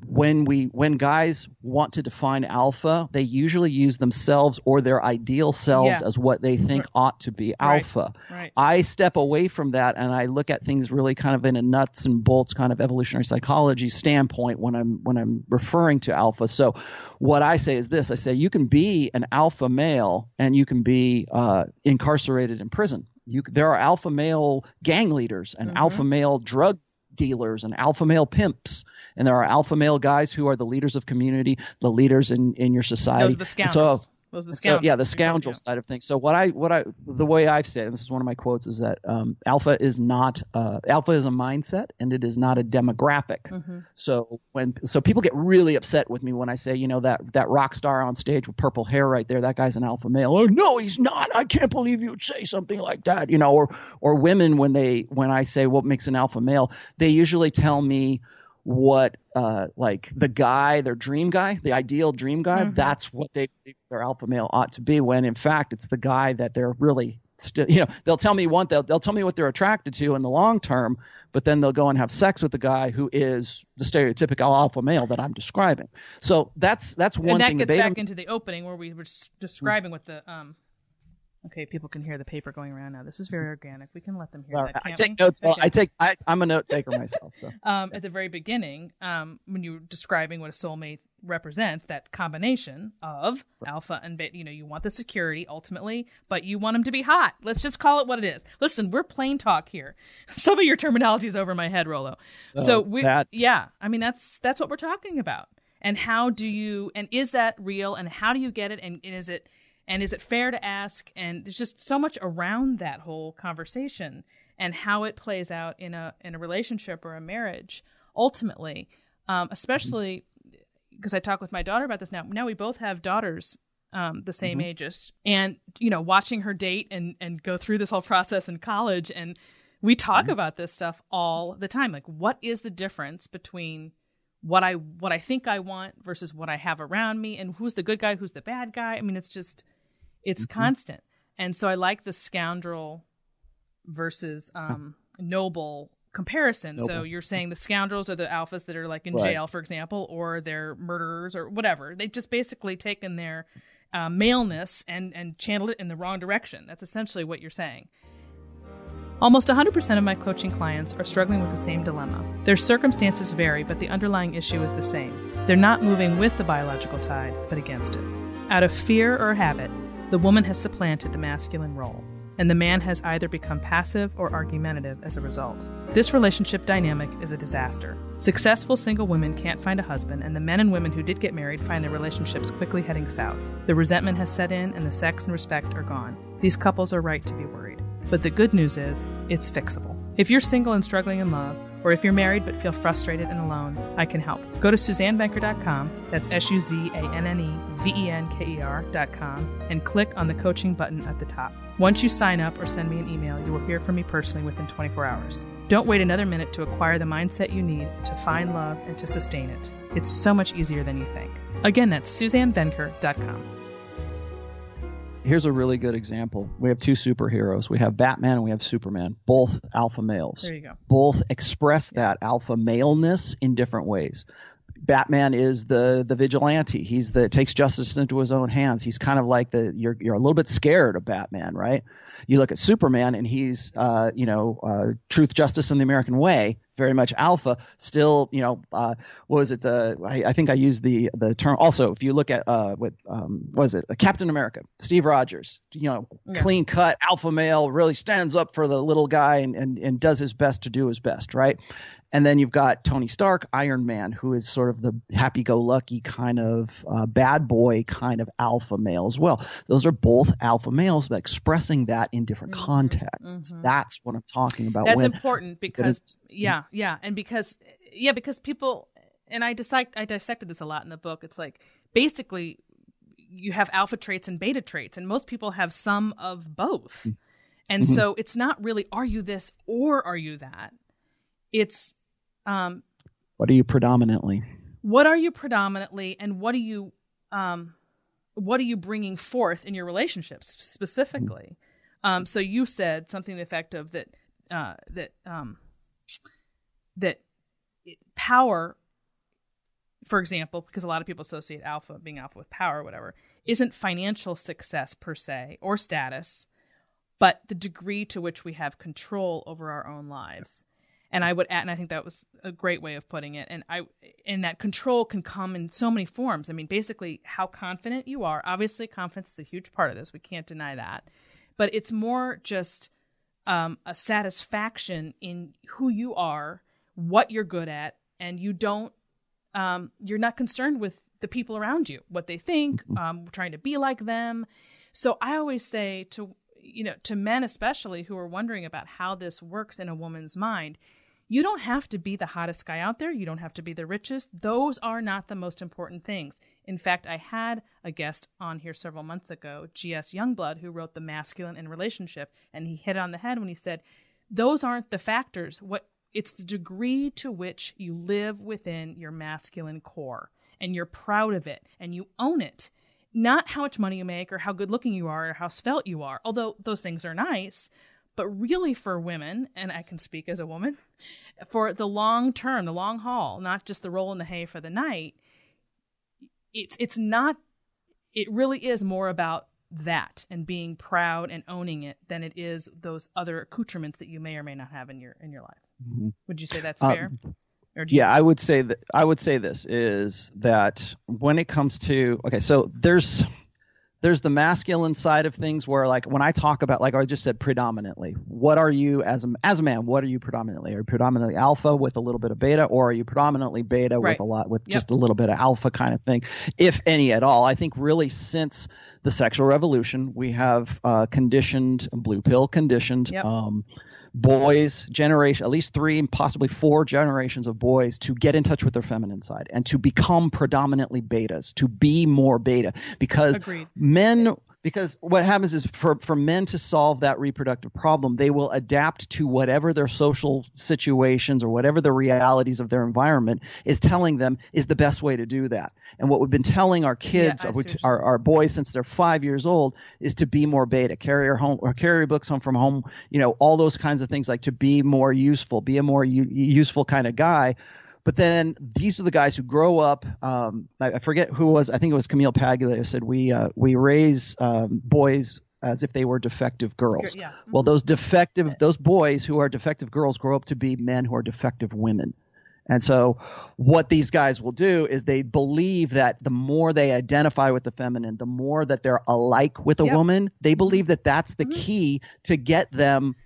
when we when guys want to define alpha, they usually use themselves or their ideal selves Yeah. as what they think ought to be alpha. Right. I step away from that and I look at things really kind of in a nuts and bolts kind of evolutionary psychology standpoint when I'm when I'm referring to alpha. So what I say is this: I say you can be an alpha male and you can be uh, incarcerated in prison. You there are alpha male gang leaders and Mhm. alpha male drug dealers and alpha male pimps and there are alpha male guys who are the leaders of community the leaders in in your society Those are the scoundrels. so Are the so yeah, the scoundrel side of things. So what I what I the way I've said, and this is one of my quotes, is that um, alpha is not uh, alpha is a mindset and it is not a demographic. Mhm. So when so people get really upset with me when I say, you know, that that rock star on stage with purple hair right there, that guy's an alpha male. Oh no, he's not. I can't believe you'd say something like that. You know, or or women when they when I say what makes an alpha male, they usually tell me what uh like the guy their dream guy the ideal dream guy Mhm. that's what they believe their alpha male ought to be when in fact it's the guy that they're really still you know they'll tell me one they'll, they'll tell me what they're attracted to in the long term but then they'll go and have sex with the guy who is the stereotypical alpha male that i'm describing so that's that's one and that thing gets beta- back into the opening where we were s- describing what the um. Okay, people can hear the paper going around now. This is very organic. We can let them hear that. I take notes. Well, Okay. I take. I, I'm a note taker myself. So um, at the very beginning, um, when you were describing what a soulmate represents, that combination of alpha and beta, you know, you want the security ultimately, but you want them to be hot. Let's just call it what it is. Listen, we're plain talk here. Some of your terminology is over my head, Rollo. So, So we, that- yeah, I mean, that's that's what we're talking about. And how do you, and is that real? And how do you get it? And is it, and is it fair to ask? And there's just so much around that whole conversation and how it plays out in a in a relationship or a marriage ultimately um, especially because i talk with my daughter about this now now we both have daughters um, the same ages. And you know watching her date and and go through this whole process in college and we talk about this stuff all the time. Like what is the difference between what i what i think i want versus what i have around me? And who's the good guy who's the bad guy? I mean it's just it's constant and so i like the scoundrel versus um, noble comparison. So you're saying the scoundrels are the alphas that are like in Right. jail, for example, or they're murderers or whatever. They've just basically taken their uh, maleness and and channeled it in the wrong direction. That's essentially what you're saying. Almost 100% of my coaching clients are struggling with the same dilemma. Their circumstances vary, but the underlying issue is the same. They're not moving with the biological tide, but against it. Out of fear or habit, the woman has supplanted the masculine role, and the man has either become passive or argumentative as a result. This relationship dynamic is a disaster. Successful single women can't find a husband, and the men and women who did get married find their relationships quickly heading south. The resentment has set in, and the sex and respect are gone. These couples are right to be worried. But the good news is, it's fixable. If you're single and struggling in love, or if you're married but feel frustrated and alone, I can help. Go to SuzanneVenker.com, that's S U Z A N N E V E N K E R.com, and click on the coaching button at the top. Once you sign up or send me an email, you will hear from me personally within 24 hours. Don't wait another minute to acquire the mindset you need to find love and to sustain it. It's so much easier than you think. Again, that's SuzanneVenker.com. here's a really good example. We have two superheroes. We have Batman and we have Superman, both alpha males. There you go. Both express that alpha maleness in different ways. Batman is the the vigilante. He's the takes justice into his own hands. He's kind of like the you're you're a little bit scared of Batman, right? You look at Superman and he's uh, you know uh, truth, justice, and the American way, very much alpha. Still, you know, uh, what was it? Uh, I, I think I used the the term. Also, if you look at uh, what um, was it? Captain America, Steve Rogers. You know, Yeah. clean cut alpha male, really stands up for the little guy and, and and does his best to do his best, right? And then you've got Tony Stark, Iron Man, who is sort of the happy-go-lucky kind of uh, bad boy kind of alpha male as well. Those are both alpha males, but expressing that in different Mhm, contexts. mhm. That's what I'm talking about. That's important because is- yeah, yeah, and because yeah, because people and I dissect I dissected this a lot in the book. It's like basically you have alpha traits and beta traits, and most people have some of both. And Mhm. so it's not really are you this or are you that. It's um, what are you predominantly? what are you predominantly, and what are you um, what are you bringing forth in your relationships specifically? Um, so you said something to the effect of that uh, that um, that it, power for example, because a lot of people associate alpha being alpha with power or whatever, isn't financial success per se or status, but the degree to which we have control over our own lives. And I would add, and I think that was a great way of putting it. And I, and that control can come in so many forms. I mean, basically, how confident you are. Obviously, confidence is a huge part of this. We can't deny that. But it's more just um, a satisfaction in who you are, what you're good at, and you don't, um, you're not concerned with the people around you, what they think, mm-hmm. um, trying to be like them. So I always say to, you know, to men especially who are wondering about how this works in a woman's mind, you don't have to be the hottest guy out there. You don't have to be the richest. Those are not the most important things. In fact, I had a guest on here several months ago, G.S. Youngblood, who wrote The Masculine in Relationship, and he hit on the head when he said, those aren't the factors. What it's the degree to which you live within your masculine core and you're proud of it and you own it. Not how much money you make or how good looking you are or how svelte you are, although those things are nice, but really for women, and I can speak as a woman, for the long term, the long haul, not just the roll in the hay for the night, it's it's not it really is more about that and being proud and owning it than it is those other accoutrements that you may or may not have in your in your life. Mm-hmm. Would you say that's fair? Um, yeah, I would say that I would say this is that when it comes to okay, so there's there's the masculine side of things where like when I talk about like I just said predominantly, what are you as a as a man? What are you predominantly? Are you predominantly alpha with a little bit of beta, or are you predominantly beta right. with a lot with yep. just a little bit of alpha kind of thing, if any at all? I think really since the sexual revolution, we have uh, conditioned blue pill conditioned. Yep. Um, boys generation at least three possibly four generations of boys to get in touch with their feminine side and to become predominantly betas to be more beta because Agreed. men because what happens is for, for men to solve that reproductive problem they will adapt to whatever their social situations or whatever the realities of their environment is telling them is the best way to do that. And what we've been telling our kids yeah, our, our, boys since they're five years old is to be more beta carry your home or carry your books home from home you know all those kinds of things like to be more useful be a more u- useful kind of guy but then these are the guys who grow up. Um, I, I, forget who was. I think it was Camille Paglia who said we uh, we raise um, boys as if they were defective girls. Yeah. Well, those defective those boys who are defective girls grow up to be men who are defective women. And so, what these guys will do is they believe that the more they identify with the feminine, the more that they're alike with a yep. woman, they believe that that's the mm-hmm. key to get them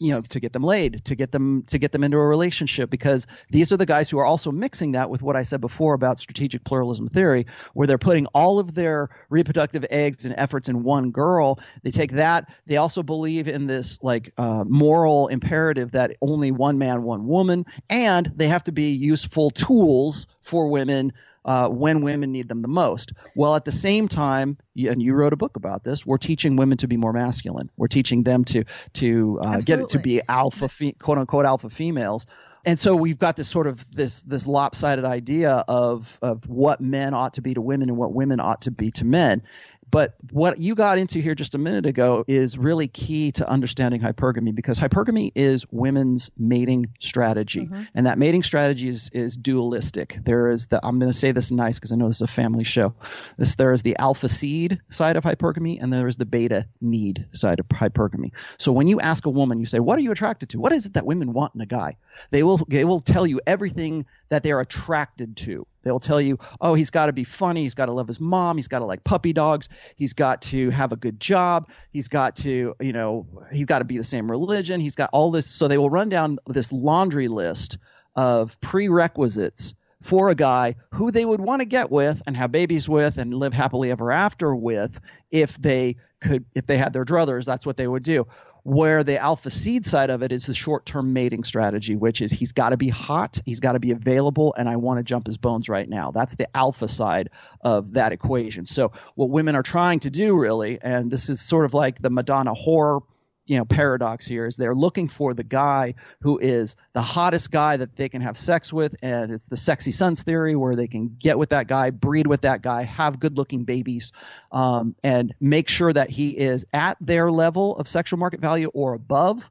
you know to get them laid to get them to get them into a relationship because these are the guys who are also mixing that with what i said before about strategic pluralism theory where they're putting all of their reproductive eggs and efforts in one girl. They take that. They also believe in this like uh, moral imperative that only one man one woman and they have to be useful tools for women uh, when women need them the most. Well, at the same time, and you wrote a book about this, we're teaching women to be more masculine. We're teaching them to to uh, get it to be alpha, quote unquote, alpha females. And so we've got this sort of this this lopsided idea of of what men ought to be to women and what women ought to be to men. But what you got into here just a minute ago is really key to understanding hypergamy because hypergamy is women's mating strategy. Mm-hmm. And that mating strategy is, is dualistic. There is the, I'm going to say this nice because I know this is a family show. This, there is the alpha seed side of hypergamy and there is the beta need side of hypergamy. So when you ask a woman, you say, what are you attracted to? What is it that women want in a guy? They will, they will tell you everything that they're attracted to. They'll tell you, oh, he's got to be funny. He's got to love his mom. He's got to like puppy dogs. He's got to have a good job. He's got to, you know, he's got to be the same religion. He's got all this. So they will run down this laundry list of prerequisites for a guy who they would want to get with and have babies with and live happily ever after with if they could if they had their druthers that's what they would do where the alpha seed side of it is the short term mating strategy, which is he's got to be hot, he's got to be available, and I want to jump his bones right now. That's the alpha side of that equation. So, what women are trying to do really, and this is sort of like the Madonna whore you know paradox here is they're looking for the guy who is the hottest guy that they can have sex with and it's the sexy sons theory where they can get with that guy breed with that guy have good looking babies um, and make sure that he is at their level of sexual market value or above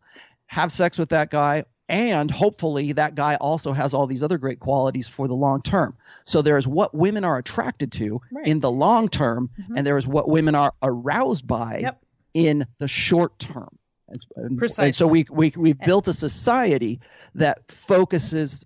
have sex with that guy and hopefully that guy also has all these other great qualities for the long term. So there's what women are attracted to Right. in the long term, Mhm. and there is what women are aroused by Yep. in the short term. And, and- and Precisely. so we we we've built a society that focuses,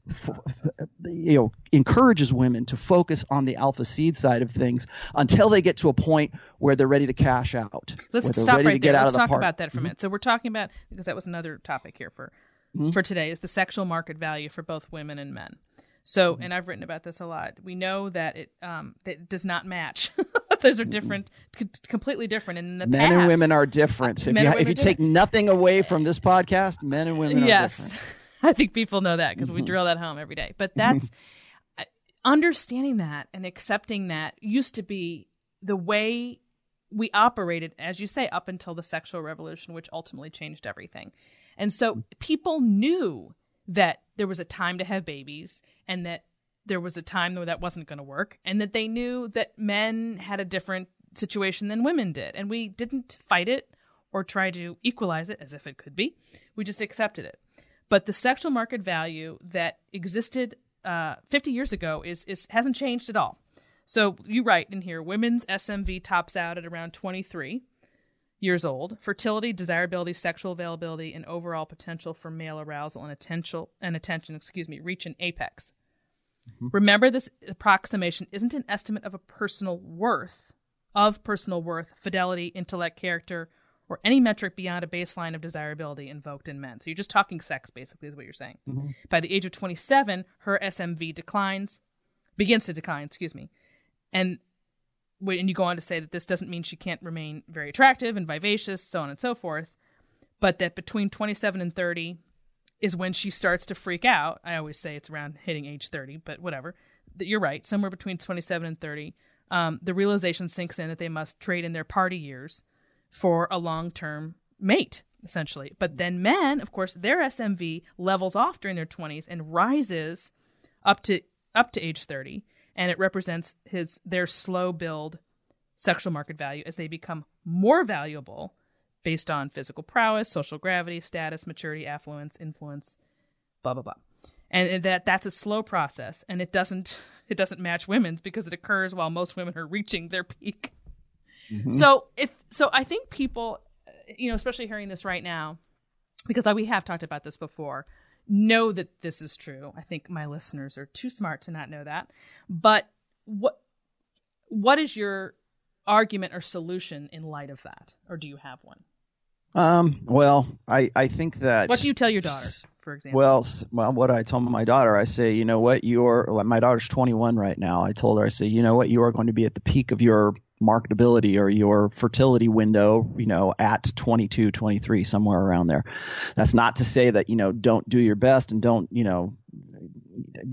you know, encourages women to focus on the alpha seed side of things until they get to a point where they're ready to cash out. Let's stop right there. Let's the talk park. about that for a Mhm. minute. So we're talking about because that was another topic here for Mhm. for today is the sexual market value for both women and men. So, Mm-hmm. and I've written about this a lot. We know that it um that it does not match. Those are different, completely different. And in the Mm-hmm. Men past, and women are different. If you, if you take nothing away from this podcast, men and women are yes, different. I think people know that because we Mhm. drill that home every day. But that's uh, understanding that and accepting that used to be the way we operated, as you say, up until the sexual revolution, which ultimately changed everything. And so people knew that there was a time to have babies and that there was a time where that wasn't going to work and that they knew that men had a different situation than women did. And we didn't fight it or try to equalize it as if it could be. We just accepted it. But the sexual market value that existed uh, 50 years ago is, is hasn't changed at all. So you write in here, women's SMV tops out at around 23 years old. Fertility, desirability, sexual availability, and overall potential for male arousal and attention and attention, excuse me, reach an apex. Remember, this approximation isn't an estimate of a personal worth, of personal worth, fidelity, intellect, character, or any metric beyond a baseline of desirability invoked in men. So you're just talking sex, basically, is what you're saying. Mhm. By the age of 27, her SMV declines, begins to decline, excuse me. And when you go on to say that this doesn't mean she can't remain very attractive and vivacious, so on and so forth, but that between 27 and 30 is when she starts to freak out. I always say it's around hitting age 30, but whatever. You're right, somewhere between 27 and 30. Um, the realization sinks in that they must trade in their party years for a long term mate, essentially. But then men, of course, their SMV levels off during their 20s and rises up to up to age 30 and it represents his their slow build sexual market value as they become more valuable based on physical prowess, social gravity, status, maturity, affluence, influence, blah blah blah. And that that's a slow process and it doesn't it doesn't match women's because it occurs while most women are reaching their peak. Mhm. So if so, I think people, you know, especially hearing this right now, because we have talked about this before, know that this is true. I think my listeners are too smart to not know that. But what what is your argument or solution in light of that, or do you have one? Um, well, I, I think that. What do you tell your daughter, for example? Well, well, what I told my daughter, I say, you know what, you're. My daughter's 21 right now. I told her, I say, you know what, you are going to be at the peak of your marketability or your fertility window, you know, at 22, 23, somewhere around there. That's not to say that you know don't do your best and don't you know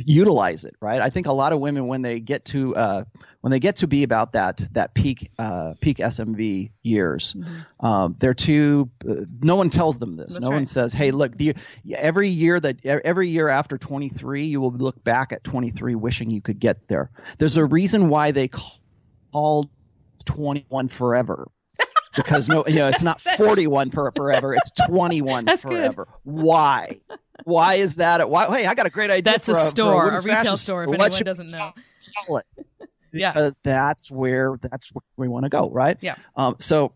utilize it, right? I think a lot of women when they get to uh, when they get to be about that that peak uh, peak SMV years, Mhm. um, they're too. Uh, no one tells them this. That's no one says, "Hey, look, the, every year that every year after 23, you will look back at 23 wishing you could get there." There's a reason why they call- called 21 forever. Because no, you know, it's not 41 per forever; it's 21 That's good. forever. Why? Why is that? Why? Hey, I got a great idea. That's a for store, a, women's retail store. If What anyone doesn't know, we call it? Yeah. Because that's where that's where we want to go, right? Yeah. Um, so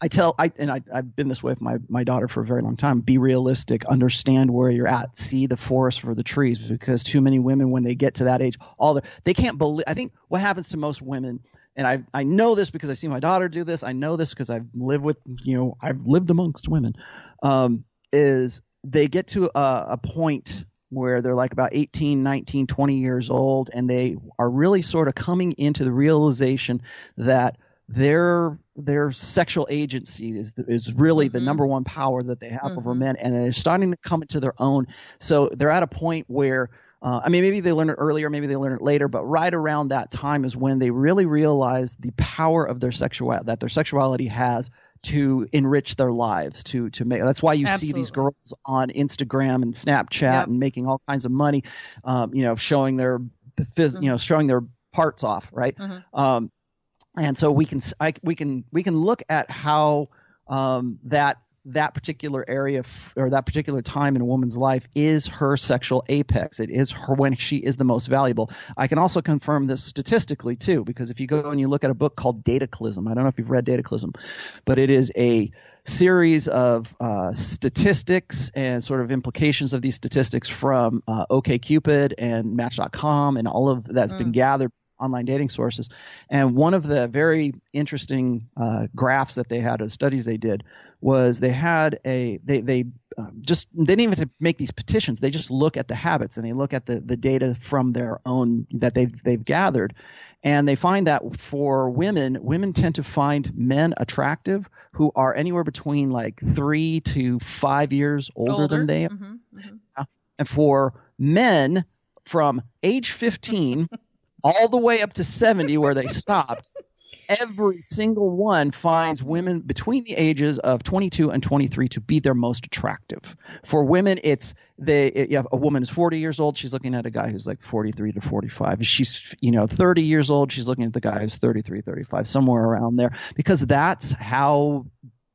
I tell I and I, I've been this way with my my daughter for a very long time. Be realistic. Understand where you're at. See the forest for the trees. Because too many women, when they get to that age, all the they can't believe. I think what happens to most women, and I I know this because I see my daughter do this. I know this because I've lived with you know I've lived amongst women. Um, is they get to a, a point where they're like about 18, 19, 20 years old, and they are really sort of coming into the realization that their their sexual agency is is really the Mhm. number one power that they have over Mhm. men, and they're starting to come into their own. So they're at a point where. Uh, I mean, maybe they learn it earlier, maybe they learn it later, but right around that time is when they really realize the power of their sexuality, that their sexuality has to enrich their lives, to to make. That's why you see these girls on Instagram and Snapchat Yep. and making all kinds of money, um, you know, showing their phys- you know, showing their parts off, right? Mhm. Um, and so we can I, we can we can look at how um, that that particular area f- or that particular time in a woman's life is her sexual apex. It is her when she is the most valuable. I can also confirm this statistically too, because if you go and you look at a book called Dataclysm, I don't know if you've read Dataclysm, but it is a series of uh, statistics and sort of implications of these statistics from uh, OKCupid and Match.com and all of that's mm. been gathered online dating sources. And one of the very interesting uh, graphs that they had, the studies they did, was they had a they they um, just they didn't even have to make these petitions. They just look at the habits and they look at the the data from their own that they've they've gathered. And they find that for women, women tend to find men attractive who are anywhere between like three to five years older, older. than they are. Mm-hmm, mm-hmm. And for men from age 15 all the way up to 70 where they stopped every single one finds women between the ages of 22 and 23 to be their most attractive. For women, it's they. It, yeah, a woman is 40 years old. She's looking at a guy who's like 43 to 45. She's you know 30 years old. She's looking at the guy who's 33, 35, somewhere around there, because that's how.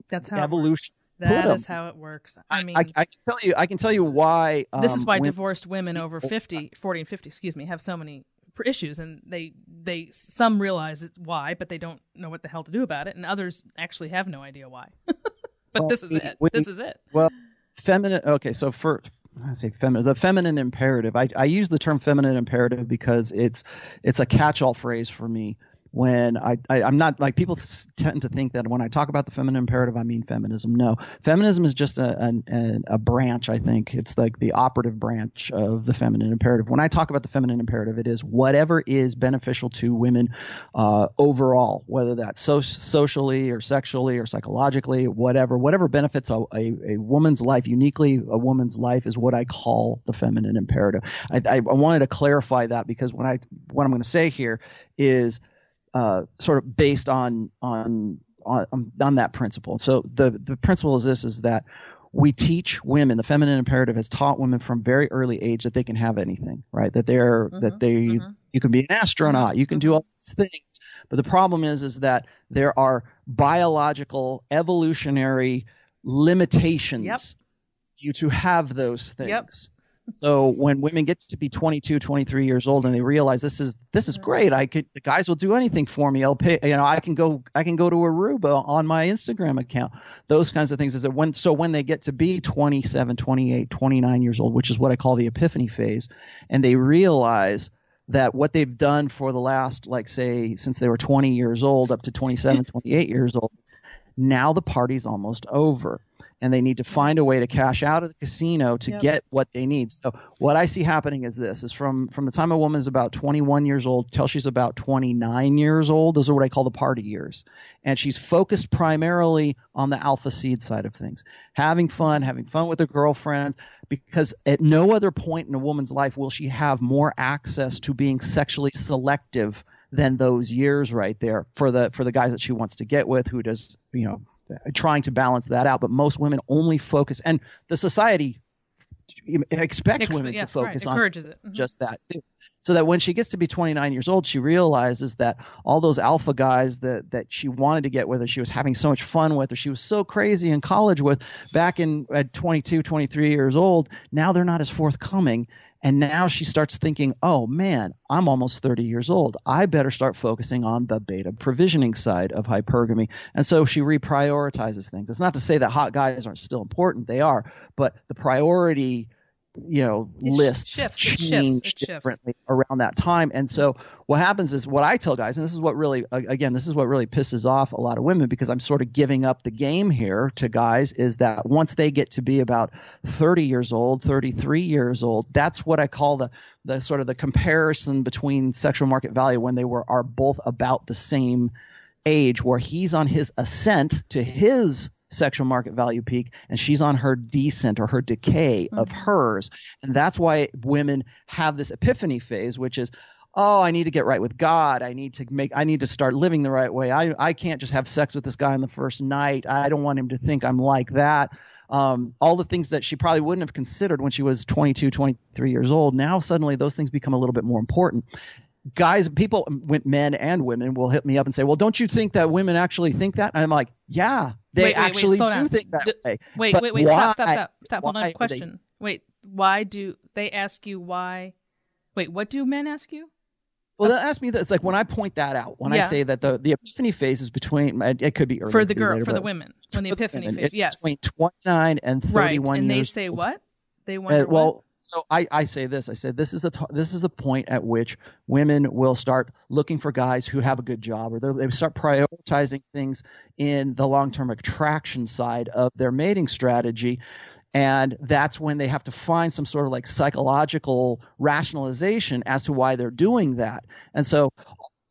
That's how evolution. That is how it works. I mean, I, I, can tell you, I can tell you why. Um, this is um, why divorced women over 50, 40 and 50, excuse me, have so many issues and they they some realize why but they don't know what the hell to do about it and others actually have no idea why. But well, this is it. we, this is it. Well feminine okay so for I say feminine the feminine imperative I, I use the term feminine imperative because it's it's a catch-all phrase for me when I, I am not like people tend to think that when I talk about the feminine imperative I mean feminism. No, feminism is just a, a a branch. I think it's like the operative branch of the feminine imperative. When I talk about the feminine imperative, it is whatever is beneficial to women uh, overall, whether that's so, socially or sexually or psychologically, whatever whatever benefits a, a, a woman's life uniquely, a woman's life is what I call the feminine imperative. I, I, I wanted to clarify that because when I what I'm going to say here is uh, sort of based on on on on that principle. So the the principle is this: is that we teach women the feminine imperative has taught women from very early age that they can have anything right that they're mm-hmm, that they mm-hmm. you can be an astronaut you can do all these things but the problem is is that there are biological evolutionary limitations yep. you to have those things yep. So when women get to be 22, 23 years old and they realize this is this is great, I could the guys will do anything for me. I'll pay, you know, I can go I can go to Aruba on my Instagram account. Those kinds of things is that when so when they get to be 27, 28, 29 years old, which is what I call the epiphany phase, and they realize that what they've done for the last like say since they were 20 years old up to 27, 28 years old, now the party's almost over and they need to find a way to cash out of the casino to yep. get what they need. So what I see happening is this: is from from the time a woman is about 21 years old till she's about 29 years old. Those are what I call the party years, and she's focused primarily on the alpha seed side of things, having fun, having fun with her girlfriend. Because at no other point in a woman's life will she have more access to being sexually selective than those years right there for the for the guys that she wants to get with who does you know trying to balance that out. But most women only focus, and the society expects Ex- women yes, to focus right. on mm-hmm. just that too. So that when she gets to be 29 years old, she realizes that all those alpha guys that that she wanted to get with, or she was having so much fun with, or she was so crazy in college with, back in at 22, 23 years old, now they're not as forthcoming, and now she starts thinking, oh man, I'm almost 30 years old. I better start focusing on the beta provisioning side of hypergamy. And so she reprioritizes things. It's not to say that hot guys aren't still important, they are, but the priority you know it lists shifts, change differently around that time. And so what happens is what i tell guys and this is what really again this is what really pisses off a lot of women because i'm sort of giving up the game here to guys is that once they get to be about 30 years old 33 years old that's what i call the the sort of the comparison between sexual market value when they were are both about the same age where he's on his ascent to his sexual market value peak and she's on her descent or her decay mm-hmm. of hers. And that's why women have this epiphany phase, which is, oh, I need to get right with God. I need to make, I need to start living the right way. I, I can't just have sex with this guy on the first night. I don't want him to think I'm like that. Um, all the things that she probably wouldn't have considered when she was 22, 23 years old. Now suddenly those things become a little bit more important. Guys, people, men and women will hit me up and say, "Well, don't you think that women actually think that?" And I'm like, "Yeah, they Wait, wait, wait, actually slow do think that D- way." Wait, But wait, wait, stop, stop, stop, stop. Hold on. are they- Question. Wait, why do they ask you why? Wait, what do men ask you? Well, they'll ask me that. It's like when I point that out, when Yeah. I say that the, the epiphany phase is between, it could be earlier, For the girl, later, for the women, when the epiphany women, phase. Yes, between 29 and 31 right. And they say old. what? They Uh, wonder well, what? So I, I say this. I said this is the this is the point at which women will start looking for guys who have a good job, or they start prioritizing things in the long term attraction side of their mating strategy. And that's when they have to find some sort of like psychological rationalization as to why they're doing that. And so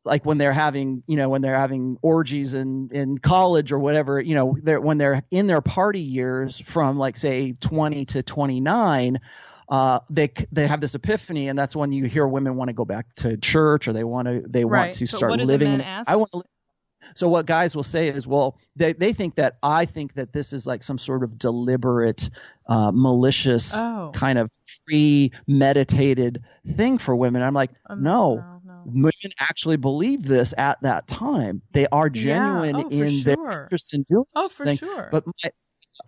like when they're having, you know, when they're having orgies in, in college or whatever, you know, they're, when they're in their party years from like say 20 to 29, uh, they they have this epiphany, and that's when you hear women want to go back to church or they want to they Right. want to But start living. in-? I want to. So what guys will say is, well, they they think that I think that this is like some sort of deliberate, uh, malicious Oh. kind of premeditated thing for women. I'm like, Um, no, no, no. women actually believe this at that time. They are genuine oh, for in their interest in doing Oh, this for thing. sure. But my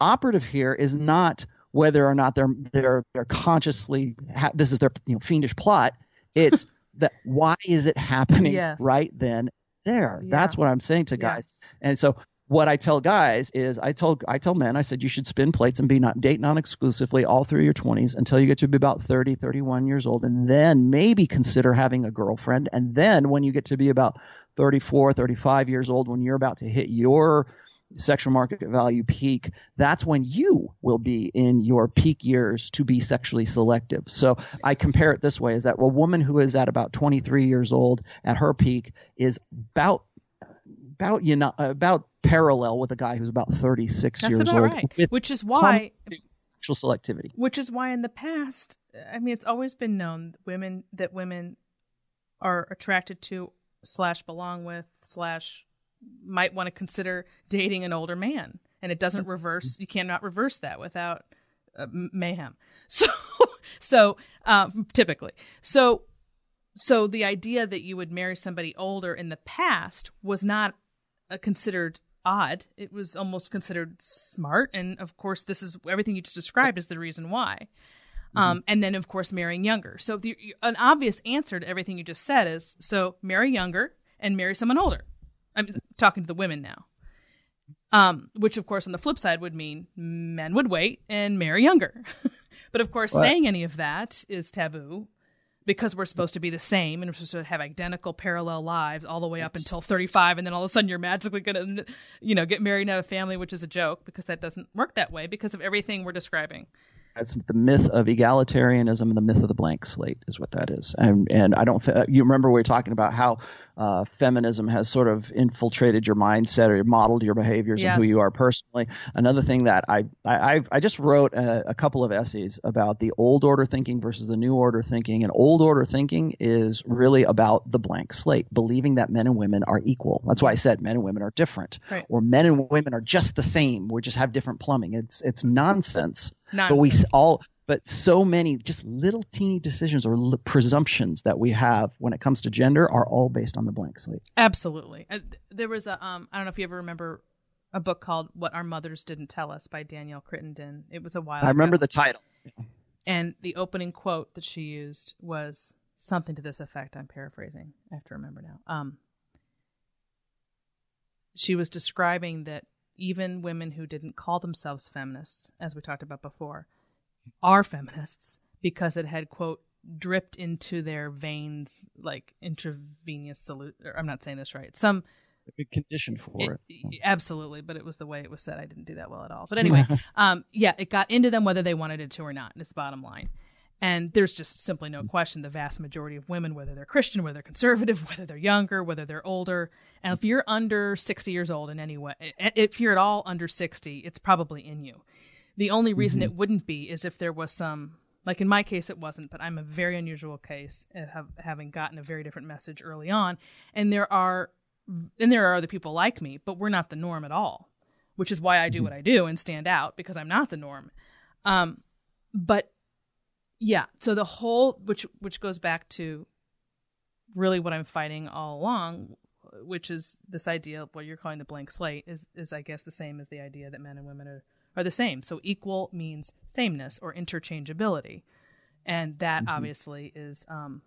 operative here is not whether or not they're they're they're consciously ha- this is their you know fiendish plot. It's that why is it happening Yes. right then there? Yeah. That's what I'm saying to Yeah. guys. And so what I tell guys is I tell I tell men I said you should spin plates and be not date non exclusively all through your 20s until you get to be about 30 31 years old and then maybe consider having a girlfriend and then when you get to be about 34 35 years old when you're about to hit your sexual market value peak that's when you will be in your peak years to be sexually selective. So i compare it this way is that a woman who is at about 23 years old at her peak is about about you know about parallel with a guy who's about 36 That's years about old. right. Which is why sexual selectivity. Which is why in the past i mean it's always been known women that women are attracted to slash belong with slash might want to consider dating an older man and it doesn't reverse you cannot reverse that without uh, mayhem so so um, typically so so the idea that you would marry somebody older in the past was not uh, considered odd. It was almost considered smart, and of course, this is everything you just described is the reason why. Um, and then, of course, marrying younger. So the, an obvious answer to everything you just said is so marry younger and marry someone older. Talking to the women now. Um, which, of course, on the flip side would mean men would wait and marry younger. but of course, What? saying any of that is taboo because we're supposed to be the same and we're supposed to have identical parallel lives all the way up until 35 and then all of a sudden you're magically going to you know get married and have a family which is a joke because that doesn't work that way because of everything we're describing That's the myth of egalitarianism and the myth of the blank slate is what that is. And and I don't. thi- You remember we were talking about how uh, feminism has sort of infiltrated your mindset or modeled your behaviors Yes. and who you are personally. Another thing that I I I- just wrote a, a couple of essays about the old order thinking versus the new order thinking. And old order thinking is really about the blank slate, believing that men and women are equal. That's why I said men and women are different, Right. or men and women are just the same. We just have different plumbing. It's it's nonsense but we all but so many just little teeny decisions or l- presumptions that we have when it comes to gender are all based on the blank slate. Absolutely. Uh, there was a um i don't know if you ever remember a book called what our mothers didn't tell us by danielle crittenden. It was a while i remember ago. the title. And the opening quote that she used was something to this effect. I'm paraphrasing. I have to remember now. Um she was describing that even women who didn't call themselves feminists as we talked about before are feminists because it had quote dripped into their veins like intravenous salute or i'm not saying this right some a big condition for it, it- absolutely, but it was the way it was said. I didn't do that well at all. But anyway, um, yeah, it got into them whether they wanted it to or not. It's bottom line. And there's just simply no question the vast majority of women, whether they're Christian, whether they're conservative, whether they're younger, whether they're older, and if you're under 60 years old in any way, if you're at all under 60, it's probably in you. The only reason it wouldn't be is if there was some, like in my case, it wasn't, but I'm a very unusual case, of having gotten a very different message early on. And there are and there are other people like me, but we're not the norm at all, which is why I do what I do and stand out because I'm not the norm. Um, but yeah, so the whole which which goes back to really what I'm fighting all along, which is this idea of what you're calling the blank slate is is I guess the same as the idea that men and women are are the same. So equal means sameness or interchangeability, and that mm-hmm. obviously is um,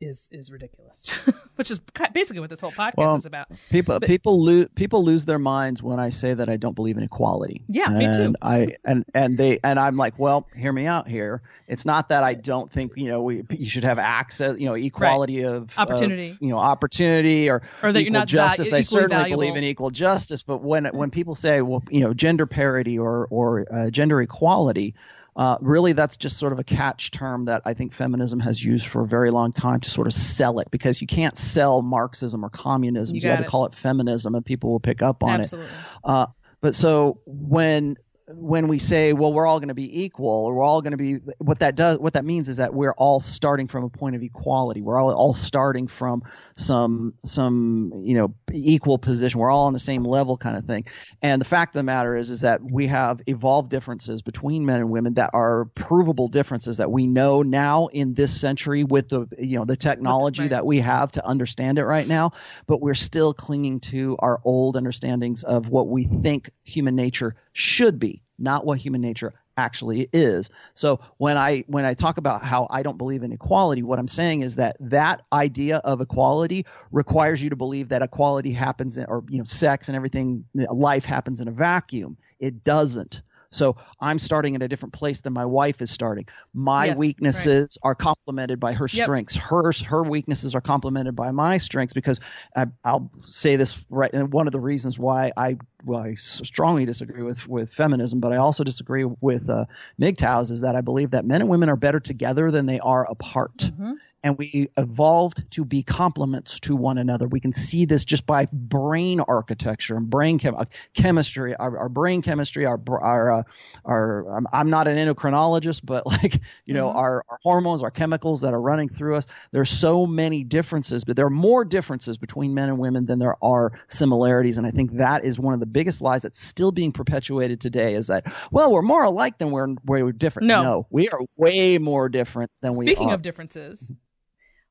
is is ridiculous, which is basically what this whole podcast well, is about. People but, people lose people lose their minds when I say that I don't believe in equality. Yeah, and me too. I and and they and I'm like, well, hear me out here. It's not that I don't think you know we you should have access, you know, equality right. of opportunity, of, you know, opportunity or or that equal you're not justice. I certainly valuable. believe in equal justice, but when when people say, well, you know, gender parity or or uh, gender equality uh, really, that's just sort of a catch term that I think feminism has used for a very long time to sort of sell it because you can't sell Marxism or communism. You, you have to call it feminism and people will pick up on Absolutely. it. Uh, but so when when we say, well, we're all going to be equal, or we're all going to be, what that does, what that means is that we're all starting from a point of equality. We're all, all starting from some, some, you know, equal position. We're all on the same level kind of thing. And the fact of the matter is, is that we have evolved differences between men and women that are provable differences that we know now in this century with the, you know, the technology right. that we have to understand it right now. But we're still clinging to our old understandings of what we think human nature should be not what human nature actually is. So when I when I talk about how I don't believe in equality, what I'm saying is that that idea of equality requires you to believe that equality happens in, or you know sex and everything life happens in a vacuum. It doesn't. So I'm starting at a different place than my wife is starting. My yes, weaknesses right. are complemented by her yep. strengths. Her her weaknesses are complemented by my strengths because I, will say this right. And one of the reasons why I well I strongly disagree with with feminism, but I also disagree with uh, MGTOWs is that I believe that men and women are better together than they are apart. Mm-hmm and we evolved to be complements to one another. We can see this just by brain architecture and brain chem- uh, chemistry, our, our, brain chemistry, our our uh, our. I'm, I'm, not an endocrinologist, but like you know, mm-hmm. our, our hormones, our chemicals that are running through us. There's so many differences, but there are more differences between men and women than there are similarities, and I think that is one of the biggest lies that's still being perpetuated today. Is that well, we're more alike than we're we're different. No, no we are way more different than Speaking we are. Speaking of differences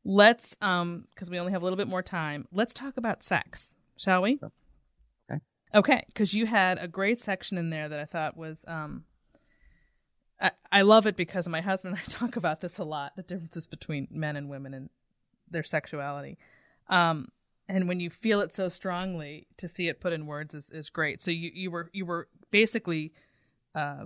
let's um because we only have a little bit more time let's talk about sex shall we? Okay. Okay because you had a great section in there that i thought was um I, I love it because my husband and i talk about this a lot the differences between men and women and their sexuality. Um and when you feel it so strongly to see it put in words is, is great. So you, you were you were basically uh,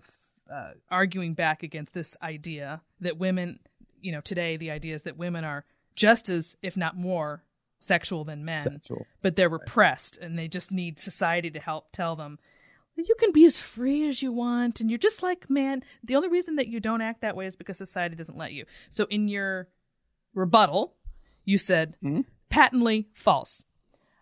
uh, arguing back against this idea that women you know today the idea is that women are just as, if not more, sexual than men. Sexual. But they're repressed and they just need society to help tell them you can be as free as you want and you're just like man. The only reason that you don't act that way is because society doesn't let you. So in your rebuttal, you said mm-hmm. patently false.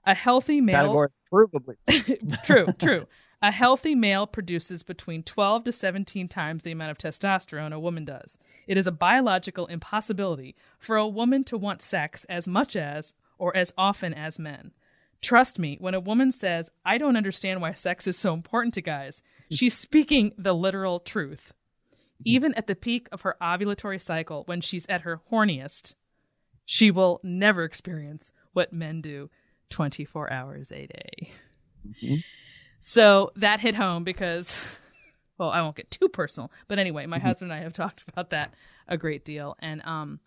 A healthy male category provably true, true. A healthy male produces between 12 to 17 times the amount of testosterone a woman does. It is a biological impossibility for a woman to want sex as much as or as often as men. Trust me, when a woman says, I don't understand why sex is so important to guys, she's speaking the literal truth. Even at the peak of her ovulatory cycle, when she's at her horniest, she will never experience what men do 24 hours a day. Mm-hmm. So that hit home because, well, I won't get too personal, but anyway, my mm-hmm. husband and I have talked about that a great deal, and um,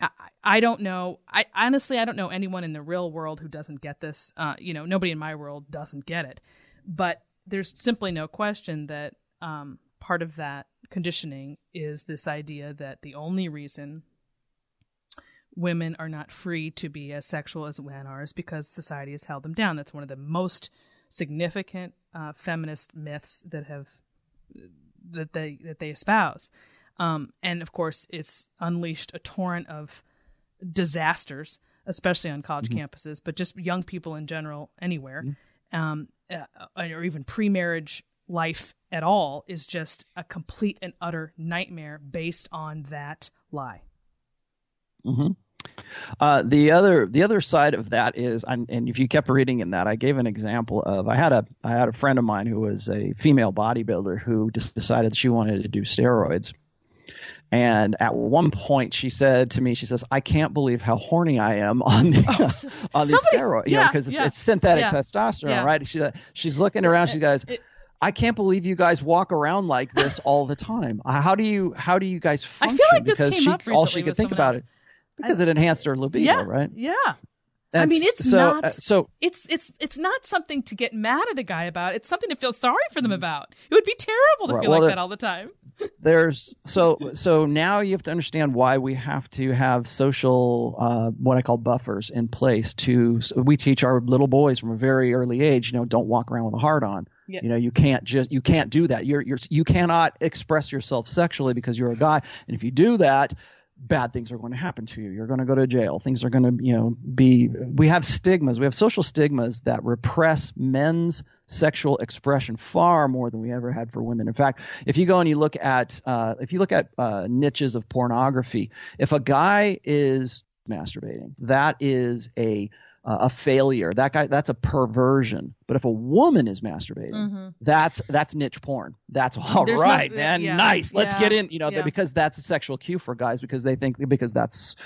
I, I don't know. I honestly, I don't know anyone in the real world who doesn't get this. Uh, you know, nobody in my world doesn't get it, but there's simply no question that um, part of that conditioning is this idea that the only reason women are not free to be as sexual as men are is because society has held them down. That's one of the most significant uh, feminist myths that have that they that they espouse. Um, and of course, it's unleashed a torrent of disasters, especially on college mm-hmm. campuses, but just young people in general, anywhere, mm-hmm. um, uh, or even pre-marriage life at all is just a complete and utter nightmare based on that lie. Mm-hmm. Uh, the other the other side of that is, and if you kept reading in that, I gave an example of I had a I had a friend of mine who was a female bodybuilder who just decided she wanted to do steroids, And at one point, she said to me, "She says, I can't believe how horny I am on the Oh, on the somebody- steroid, you know, because it's, yeah, it's synthetic yeah, testosterone, yeah. right?" She she's looking around. She goes, It- "I can't believe you guys walk around like this all the time. How do you how do you guys I function?" feel like this because came she up all she could think about else. it because it enhanced her libido, yeah, right? Yeah. I mean, it's so not- uh, so It's it's it's not something to get mad at a guy about. It's something to feel sorry for them about. It would be terrible to Mm. Right, feel well, like that all the time. there's so so now you have to understand why we have to have social uh, what I call buffers in place to so we teach our little boys from a very early age you know don't walk around with a heart on Yeah. you know you can't just you can't do that you're you're you cannot express yourself sexually because you're a guy and if you do that bad things are going to happen to you. You're going to go to jail. Things are going to you know be we have stigmas. We have social stigmas that repress men's sexual expression far more than we ever had for women. In fact if you go and you look at uh, if you look at uh, niches of pornography if a guy is masturbating that is a uh, a failure that guy that's a perversion but if a woman is masturbating Mm-hmm. that's that's niche porn. That's all There's no- right, man. yeah, nice. Let's yeah, get in. You know, yeah. because that's a sexual cue for guys because they think because that's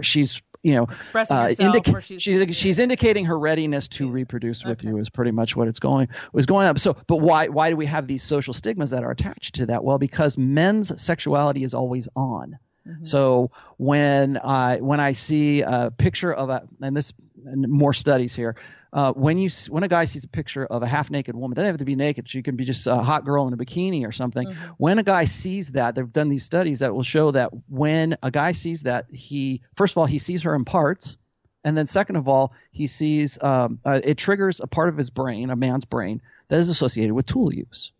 she's you know Expressing uh, indica- she's, she's she's indicating her readiness to reproduce with Okay. you is pretty much what it's going was going up. So, but why why do we have these social stigmas that are attached to that? Well, because men's sexuality is always on. Mhm. So when I when I see a picture of a and this and more studies here, uh, when you when a guy sees a picture of a half naked woman, doesn't have to be naked. She can be just a hot girl in a bikini or something. Mhm. When a guy sees that, they've done these studies that will show that when a guy sees that, he first of all he sees her in parts, and then second of all he sees um, uh, it triggers a part of his brain, a man's brain, that is associated with tool use.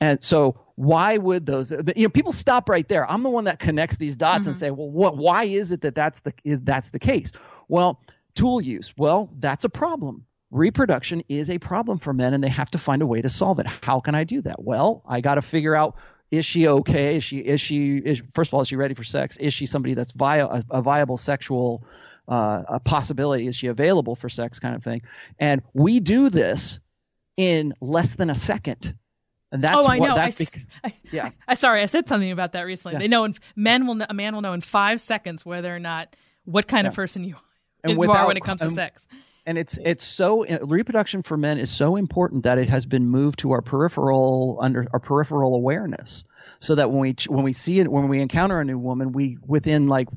And so, why would those? You know, people stop right there. I'm the one that connects these dots and Mhm. say, well, what? Why is it that that's the that's the case? Well, tool use. Well, that's a problem. Reproduction is a problem for men, and they have to find a way to solve it. How can I do that? Well, I got to figure out. Is she okay? Is she is she is first of all is she ready for sex? Is she somebody that's vi- a, a viable sexual uh, a possibility? Is she available for sex? Kind of thing. And we do this in less than a second. And that's oh, I what know. I, that's s- bec- I- yeah. I sorry, I said something about that recently. Yeah. They know in, men will a man will know in five seconds whether or not what kind of person you, And you are without- when it comes to sex. and it's it's so uh, reproduction for men is so important that it has been moved to our peripheral under our peripheral awareness so that when we when we see it when we encounter a new woman we within like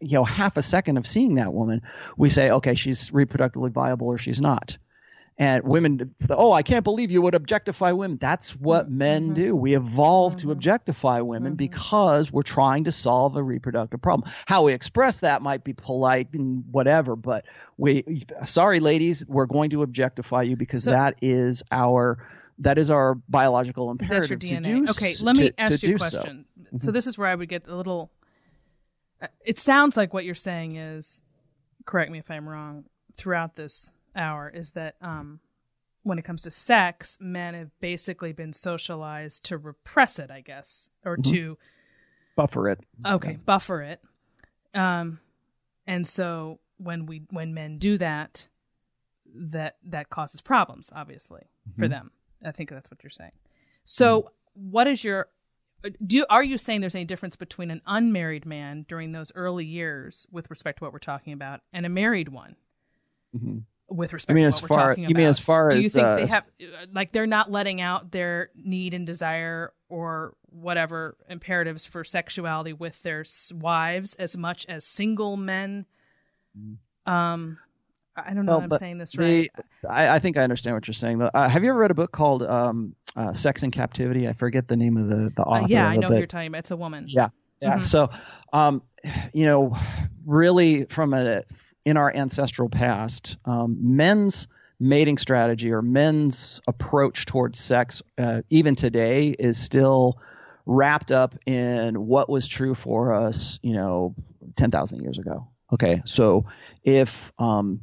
you know half a second of seeing that woman we say okay she's reproductively viable or she's not and women oh i can't believe you would objectify women that's what men Mhm. do we evolved to Mhm. objectify women Mhm. because we're trying to solve a reproductive problem how we express that might be polite and whatever but we sorry ladies we're going to objectify you because So- that is our that is our biological imperative to do okay, let me to- ask to you a do so. question. Mm-hmm. So this is where I would get a little. uh, It sounds like what you're saying is, correct me if I'm wrong. Throughout this hour, is that um, when it comes to sex, men have basically been socialized to repress it, I guess, or Mhm. to buffer it. Okay buffer it. Um and so when we when men do that that that causes problems obviously for Mhm. them. I think that's what you're saying. So what is your do are you saying there's any difference between an unmarried man during those early years with respect to what we're talking about and a married one? Mhm. With respect mean to as far- you mean as far as do you think uh, they have like they're not letting out their need and desire or whatever imperatives for sexuality with their wives as much as single men um i don't know Well, if i'm saying this the- right I, I think I understand what you're saying. though. Uh, have you ever read a book called um, uh, "Sex in Captivity"? I forget the name of the the Uh, author. yeah i know you're talking about it's a woman Yeah, yeah. Mhm. So, um, you know, really from a in our ancestral past, um, men's mating strategy or men's approach towards sex, uh, even today, is still wrapped up in what was true for us, you know, ten thousand years ago. Okay, so if um,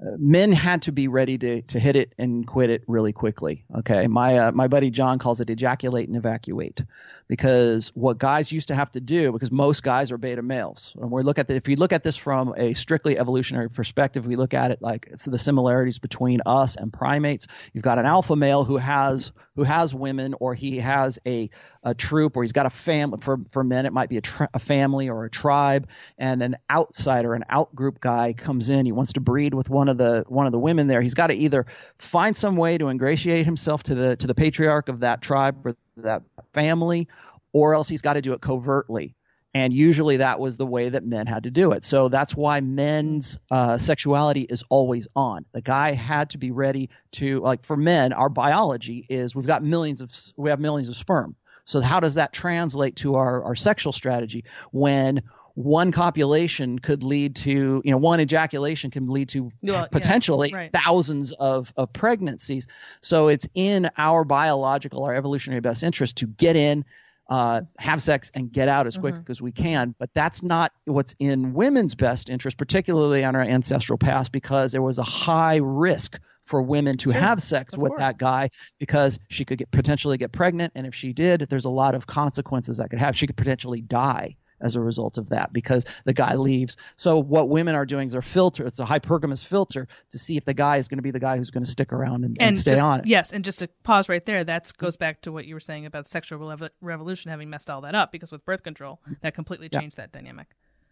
uh, men had to be ready to, to hit it and quit it really quickly. Okay, my uh, my buddy John calls it ejaculate and evacuate because what guys used to have to do because most guys are beta males. And we look at the, if you look at this from a strictly evolutionary perspective we look at it like it's the similarities between us and primates. You've got an alpha male who has who has women or he has a a troop or he's got a family for for men it might be a, tra- a family or a tribe. And an outsider an outgroup guy comes in. He wants to breed with one of the one of the women there. He's got to either find some way to ingratiate himself to the to the patriarch of that tribe or that family, or else he's got to do it covertly. And usually that was the way that men had to do it. So that's why men's uh, sexuality is always on. The guy had to be ready to, like for men, our biology is we've got millions of, we have millions of sperm. So how does that translate to our, our sexual strategy when one copulation could lead to, you know, one ejaculation can lead to well, potentially yes, right. thousands of, of pregnancies. So it's in our biological, our evolutionary best interest to get in, uh, have sex, and get out as quick mm-hmm. as we can. But that's not what's in women's best interest, particularly on our ancestral past, because there was a high risk for women to have sex with course. that guy because she could get potentially get pregnant, and if she did, there's a lot of consequences that could have. She could potentially die as a result of that because the guy leaves. So what women are doing is they're filter. It's a hypergamous filter to see if the guy is going to be the guy who's going to stick around and, and, and stay just, on it. Yes, and just to pause right there, that goes back to what you were saying about the sexual revolution having messed all that up because with birth control that completely changed yeah. that dynamic.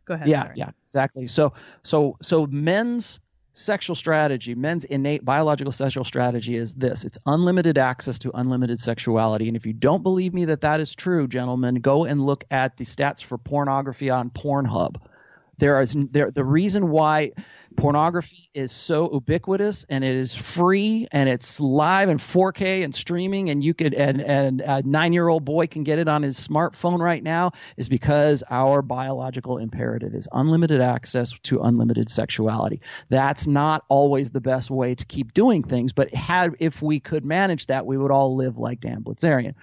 Go ahead. Yeah, sorry. yeah, exactly. So so so men's sexual strategy, men's innate biological sexual strategy is this it's unlimited access to unlimited sexuality. And if you don't believe me that that is true, gentlemen, go and look at the stats for pornography on Pornhub. There is there the reason why pornography is so ubiquitous and it is free and it's live and 4K and streaming and you could and and a 9-year-old boy can get it on his smartphone right now is because our biological imperative is unlimited access to unlimited sexuality. That's not always the best way to keep doing things, but had if we could manage that, we would all live like Dan Bilzerian.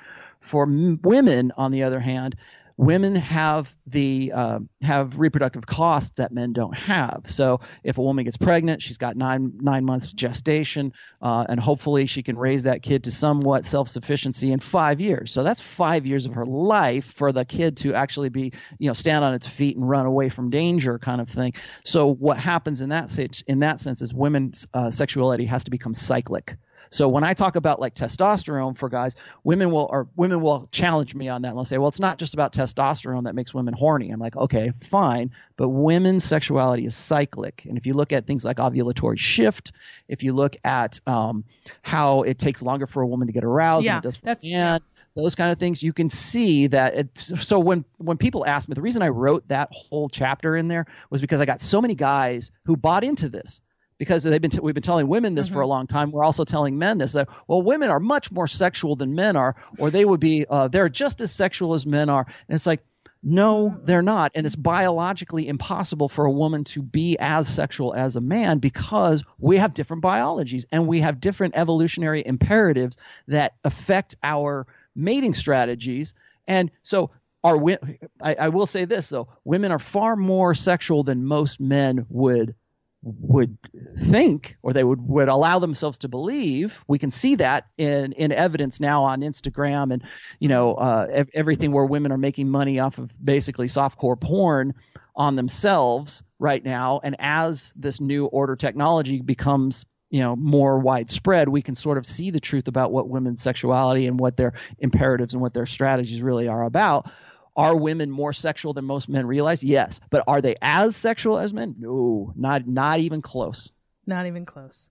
For m- women, on the other hand, women have the uh, have reproductive costs that men don't have. So if a woman gets pregnant, she's got nine nine months gestation, uh, and hopefully she can raise that kid to somewhat self sufficiency in five years. So that's five years of her life for the kid to actually be you know stand on its feet and run away from danger kind of thing. So what happens in that in that sense is women's uh, sexuality has to become cyclic. So when I talk about like testosterone for guys, women will or women will challenge me on that and they'll say, well, it's not just about testosterone that makes women horny. I'm like, okay, fine, but women's sexuality is cyclic, and if you look at things like ovulatory shift, if you look at um, how it takes longer for a woman to get aroused yeah, than it does for that's, man, those kind of things you can see that it's so when when people ask me the reason i wrote that whole chapter in there was because i got so many guys who bought into this because they've been t- we've been telling women this mm-hmm. for a mm-hmm. long time. We're also telling men this that well, women are much more sexual than men are, or they would be uh, they're just as sexual as men are. And it's like no, they're not. And it's biologically impossible for a woman to be as sexual as a man because we have different biologies and we have different evolutionary imperatives that affect our mating strategies. And so are I, I will say this though, women are far more sexual than most men would would think or they would, would allow themselves to believe we can see that in, in evidence now on instagram and you know uh, ev- everything where women are making money off of basically softcore porn on themselves right now. And as this new order technology becomes you know more widespread we can sort of see the truth about what women's sexuality and what their imperatives and what their strategies really are about are women more sexual than most men realize? Yes. But are they as sexual as men? No, not not even close. Not even close.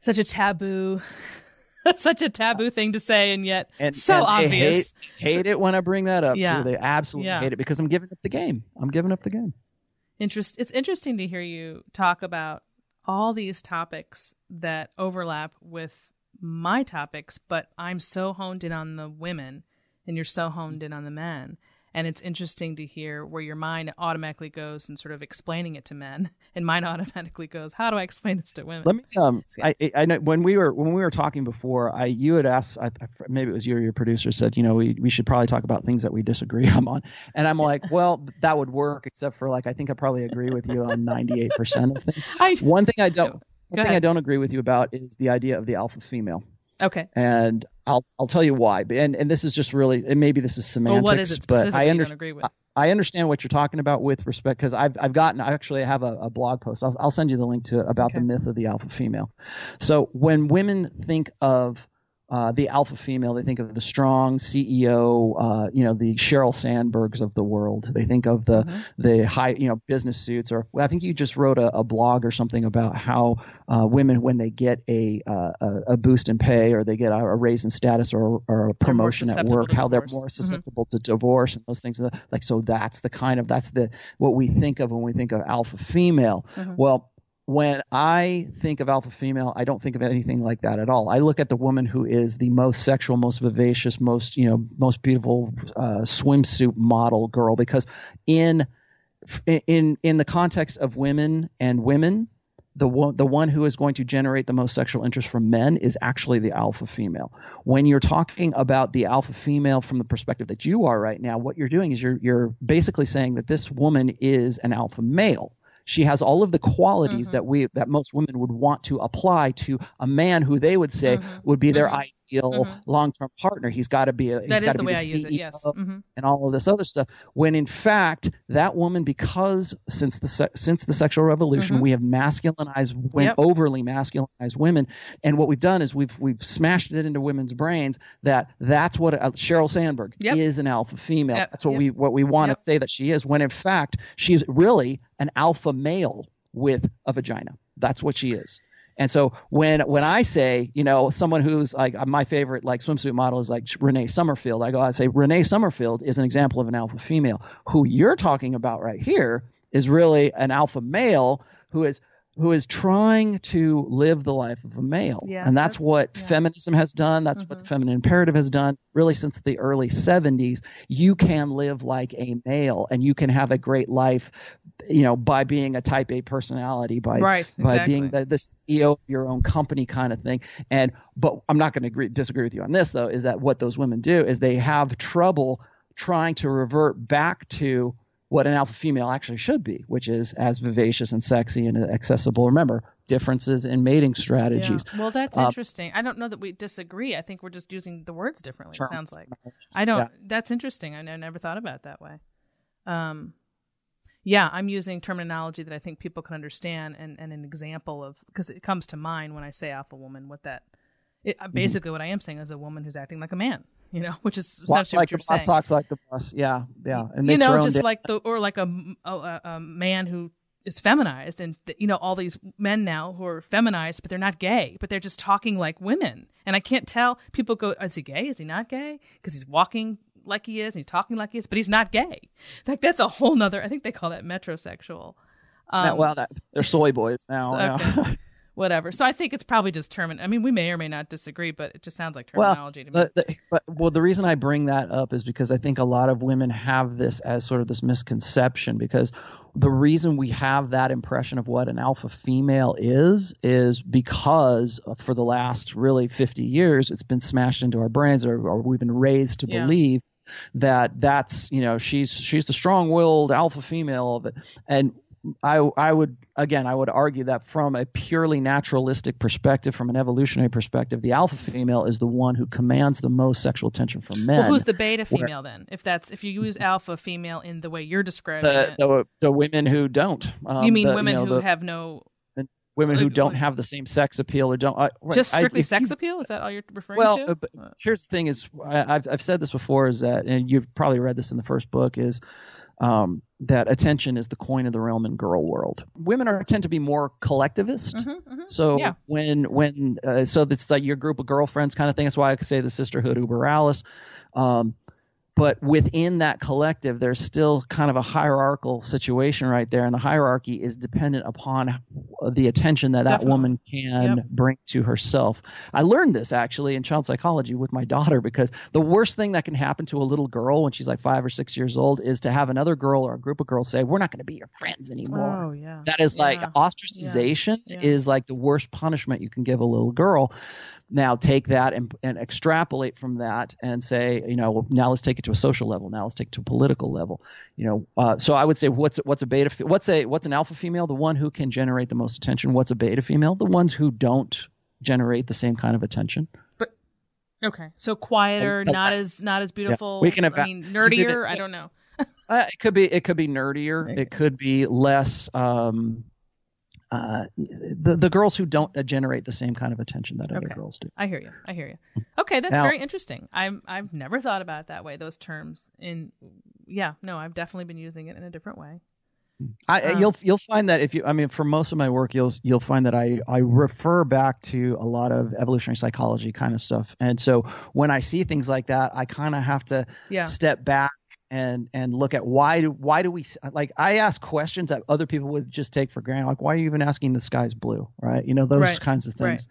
Such a taboo. such a taboo thing to say, and yet and, so and obvious. Hate, hate, it when I bring that up. Yeah. Too. They absolutely yeah. hate it because I'm giving up the game. I'm giving up the game. Interest. It's interesting to hear you talk about all these topics that overlap with my topics, but I'm so honed in on the women, and you're so honed in on the men and it's interesting to hear where your mind automatically goes and sort of explaining it to men and mine automatically goes how do i explain this to women? Let me um I, I know when we were when we were talking before i you had asked I, maybe it was you or your producer said you know we, we should probably talk about things that we disagree on. And i'm like well that would work except for like i think i probably agree with you on 98% of things. I, one thing i don't one thing i don't agree with you about is the idea of the alpha female Okay. And I'll I'll tell you why. And and this is just really and maybe this is semantics. Well, what is it but I under, agree with? I understand what you're talking about with respect because I've I've gotten I actually have a, a blog post. I'll, I'll send you the link to it about okay. the myth of the alpha female. So when women think of uh, the alpha female. They think of the strong CEO, uh, you know, the Sheryl Sandbergs of the world. They think of the mm-hmm. the high, you know, business suits. Or I think you just wrote a, a blog or something about how uh, women, when they get a, uh, a, a boost in pay or they get a, a raise in status or, or a promotion at work, how they're more mm-hmm. susceptible mm-hmm. to divorce and those things. Like so, that's the kind of that's the what we think of when we think of alpha female. Mm-hmm. Well when I think of alpha female, I don't think of anything like that at all. I look at the woman who is the most sexual, most vivacious, most you know, most beautiful uh, swimsuit model girl because in in in the context of women and women, the one the one who is going to generate the most sexual interest from men is actually the alpha female. When you're talking about the alpha female from the perspective that you are right now, what you're doing is you're you're basically saying that this woman is an alpha male she has all of the qualities mm-hmm. that we that most women would want to apply to a man who they would say mm-hmm. would be their mm-hmm ideal mm-hmm. long-term partner. He's got to be a, that he's got to be the, CEO it, yes. mm-hmm. and all of this other stuff. When in fact that woman, because since the se- since the sexual revolution, mm-hmm. we have masculinized, yep. overly masculinized women, and what we've done is we've we've smashed it into women's brains that that's what a, Sheryl Sandberg yep. is an alpha female. Yep. That's what we what we want to say that she is. When in fact she's really an alpha male with a vagina. That's what she is. And so when when I say, you know, someone who's like uh, my favorite like swimsuit model is like Renee Somerfield, I go I say Renee Somerfield is an example of an alpha female. Who you're talking about right here is really an alpha male who is who is trying to live the life of a male. Yes, and that's, that's what yeah. feminism has done. That's mm-hmm. what the feminine imperative has done really since the early 70s. You can live like a male and you can have a great life, you know, by being a type A personality, by, right, by exactly. being the, the CEO of your own company kind of thing. And, but I'm not going to disagree with you on this though, is that what those women do is they have trouble trying to revert back to what an alpha female actually should be, which is as vivacious and sexy and accessible. Remember, differences in mating strategies. Yeah. Well, that's uh, interesting. I don't know that we disagree. I think we're just using the words differently. It sounds like. I don't. Yeah. That's interesting. I never thought about it that way. Um, yeah, I'm using terminology that I think people can understand and, and an example of because it comes to mind when I say alpha woman. What that it, mm-hmm. basically mm-hmm. what I am saying is a woman who's acting like a man you know, which is essentially like what you're the saying. boss talks like the boss. Yeah, yeah. And you know, just like the or like a, a, a man who is feminized, and you know, all these men now who are feminized, but they're not gay, but they're just talking like women. And I can't tell. People go, is he gay? Is he not gay? Because he's walking like he is and he's talking like he is, but he's not gay. Like that's a whole nother. I think they call that metrosexual. Um, well, that, they're soy boys now. So, okay. whatever. So I think it's probably just termin. I mean, we may or may not disagree, but it just sounds like terminology well, to me. The, but well, the reason I bring that up is because I think a lot of women have this as sort of this misconception because the reason we have that impression of what an alpha female is is because for the last really 50 years it's been smashed into our brains or, or we've been raised to yeah. believe that that's you know she's she's the strong-willed alpha female of it and I I would again I would argue that from a purely naturalistic perspective, from an evolutionary perspective, the alpha female is the one who commands the most sexual attention from men. Well, who's the beta female then? If that's if you use alpha female in the way you're describing the, it, the, the women who don't. Um, you mean the, women you know, who the, have no women who don't have the same sex appeal or don't uh, just strictly I, sex you, appeal is that all you're referring well, to well uh, here's the thing is I, have I've said this before is that and you've probably read this in the first book is um, that attention is the coin of the realm in girl world. Women are tend to be more collectivist. Mm-hmm, mm-hmm. So yeah. when when uh, so it's like your group of girlfriends kind of thing. That's why I could say the sisterhood uber alles. Um, but within that collective there's still kind of a hierarchical situation right there and the hierarchy is dependent upon the attention that Definitely. that woman can yep. bring to herself i learned this actually in child psychology with my daughter because the worst thing that can happen to a little girl when she's like five or six years old is to have another girl or a group of girls say we're not going to be your friends anymore oh yeah that is yeah. like ostracization yeah. Yeah. is like the worst punishment you can give a little girl now take that and, and extrapolate from that and say, you know, now let's take it to a social level. Now let's take it to a political level. You know, uh, so I would say what's what's a beta what's a what's an alpha female? The one who can generate the most attention. What's a beta female? The ones who don't generate the same kind of attention. But Okay, so quieter, But not as not as beautiful. we can I mean, nerdier. it- I don't know. Uh, it could be it could be nerdier. Okay. It could be less. Um, uh, the the girls who don't uh, generate the same kind of attention that other Okay. girls do. I hear you. I hear you. Okay, that's Now- very interesting. I'm I've never thought about it that way. Those terms in yeah, no, I've definitely been using it in a different way. I, Um, you'll you'll find that if you I mean for most of my work you'll you'll find that I I refer back to a lot of evolutionary psychology kind of stuff and so when I see things like that I kind of have to Yeah. step back and and look at why do why do we like I ask questions that other people would just take for granted like why are you even asking the sky's blue right you know those Right, kinds of right. things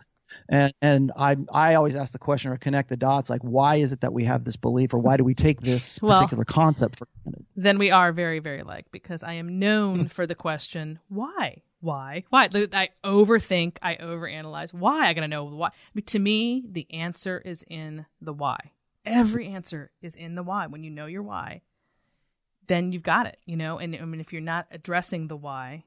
and and I I always ask the question or connect the dots like why is it that we have this belief or why do we take this Well- particular concept for granted Then we are very very like because I am known mm. for the question why why why I overthink I overanalyze why I gotta know why. I mean, to me the answer is in the why. Every answer is in the why. When you know your why, then you've got it. You know, and I mean if you're not addressing the why,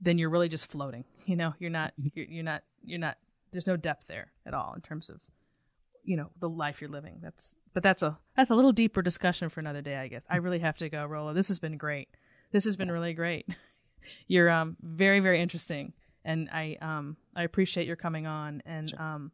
then you're really just floating. You know, you're not you're, you're not you're not. There's no depth there at all in terms of you know the life you're living. That's but that's a that's a little deeper discussion for another day, I guess. I really have to go, Rollo. This has been great. This has been really great. You're um very very interesting, and I um I appreciate your coming on. And um,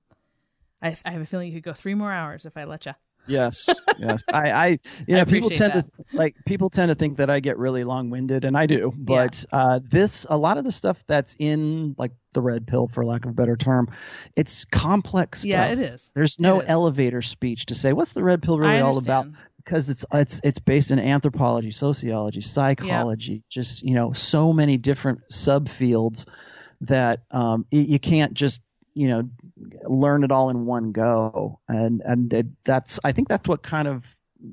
I I have a feeling you could go three more hours if I let you. Yes, yes. I, I, you I know, people tend to like people tend to think that I get really long-winded, and I do. But uh, this, a lot of the stuff that's in like the red pill, for lack of a better term, it's complex stuff. Yeah, it is. There's no is. elevator speech to say what's the red pill really all about because it's it's it's based in anthropology, sociology, psychology, yeah. just you know so many different subfields that um, you can't just you know learn it all in one go, and and it, that's I think that's what kind of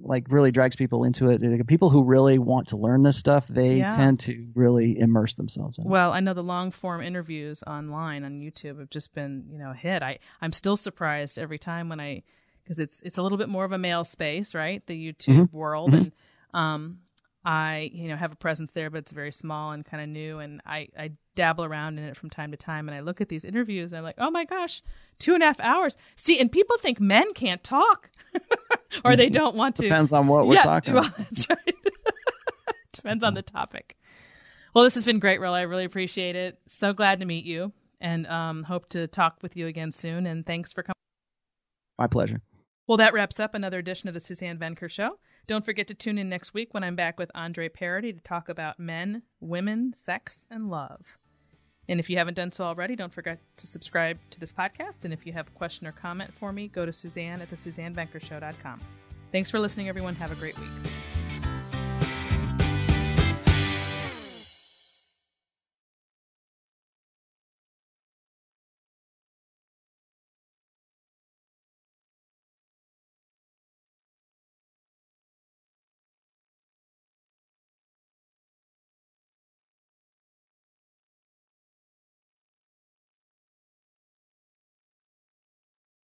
like really drags people into it. Like, people who really want to learn this stuff, they Yeah. tend to really immerse themselves in it. Well, I know the long form interviews online on YouTube have just been, you know, a hit. I I'm still surprised every time when I because it's it's a little bit more of a male space, right? The YouTube world, and um, I you know have a presence there, but it's very small and kind of new, and I I dabble around in it from time to time, and I look at these interviews, and I'm like, oh my gosh, two and a half hours. See, and people think men can't talk, or they don't want to. Depends on what we're yeah, talking well, about. that's right. Depends on the topic. Well, this has been great, Rollo. I really appreciate it. So glad to meet you, and um, hope to talk with you again soon. And thanks for coming. My pleasure. Well, that wraps up another edition of the Suzanne Venker Show. Don't forget to tune in next week when I'm back with Andre Parody to talk about men, women, sex, and love. And if you haven't done so already, don't forget to subscribe to this podcast. And if you have a question or comment for me, go to Suzanne at the SuzanneVenkershow.com. Thanks for listening, everyone. Have a great week.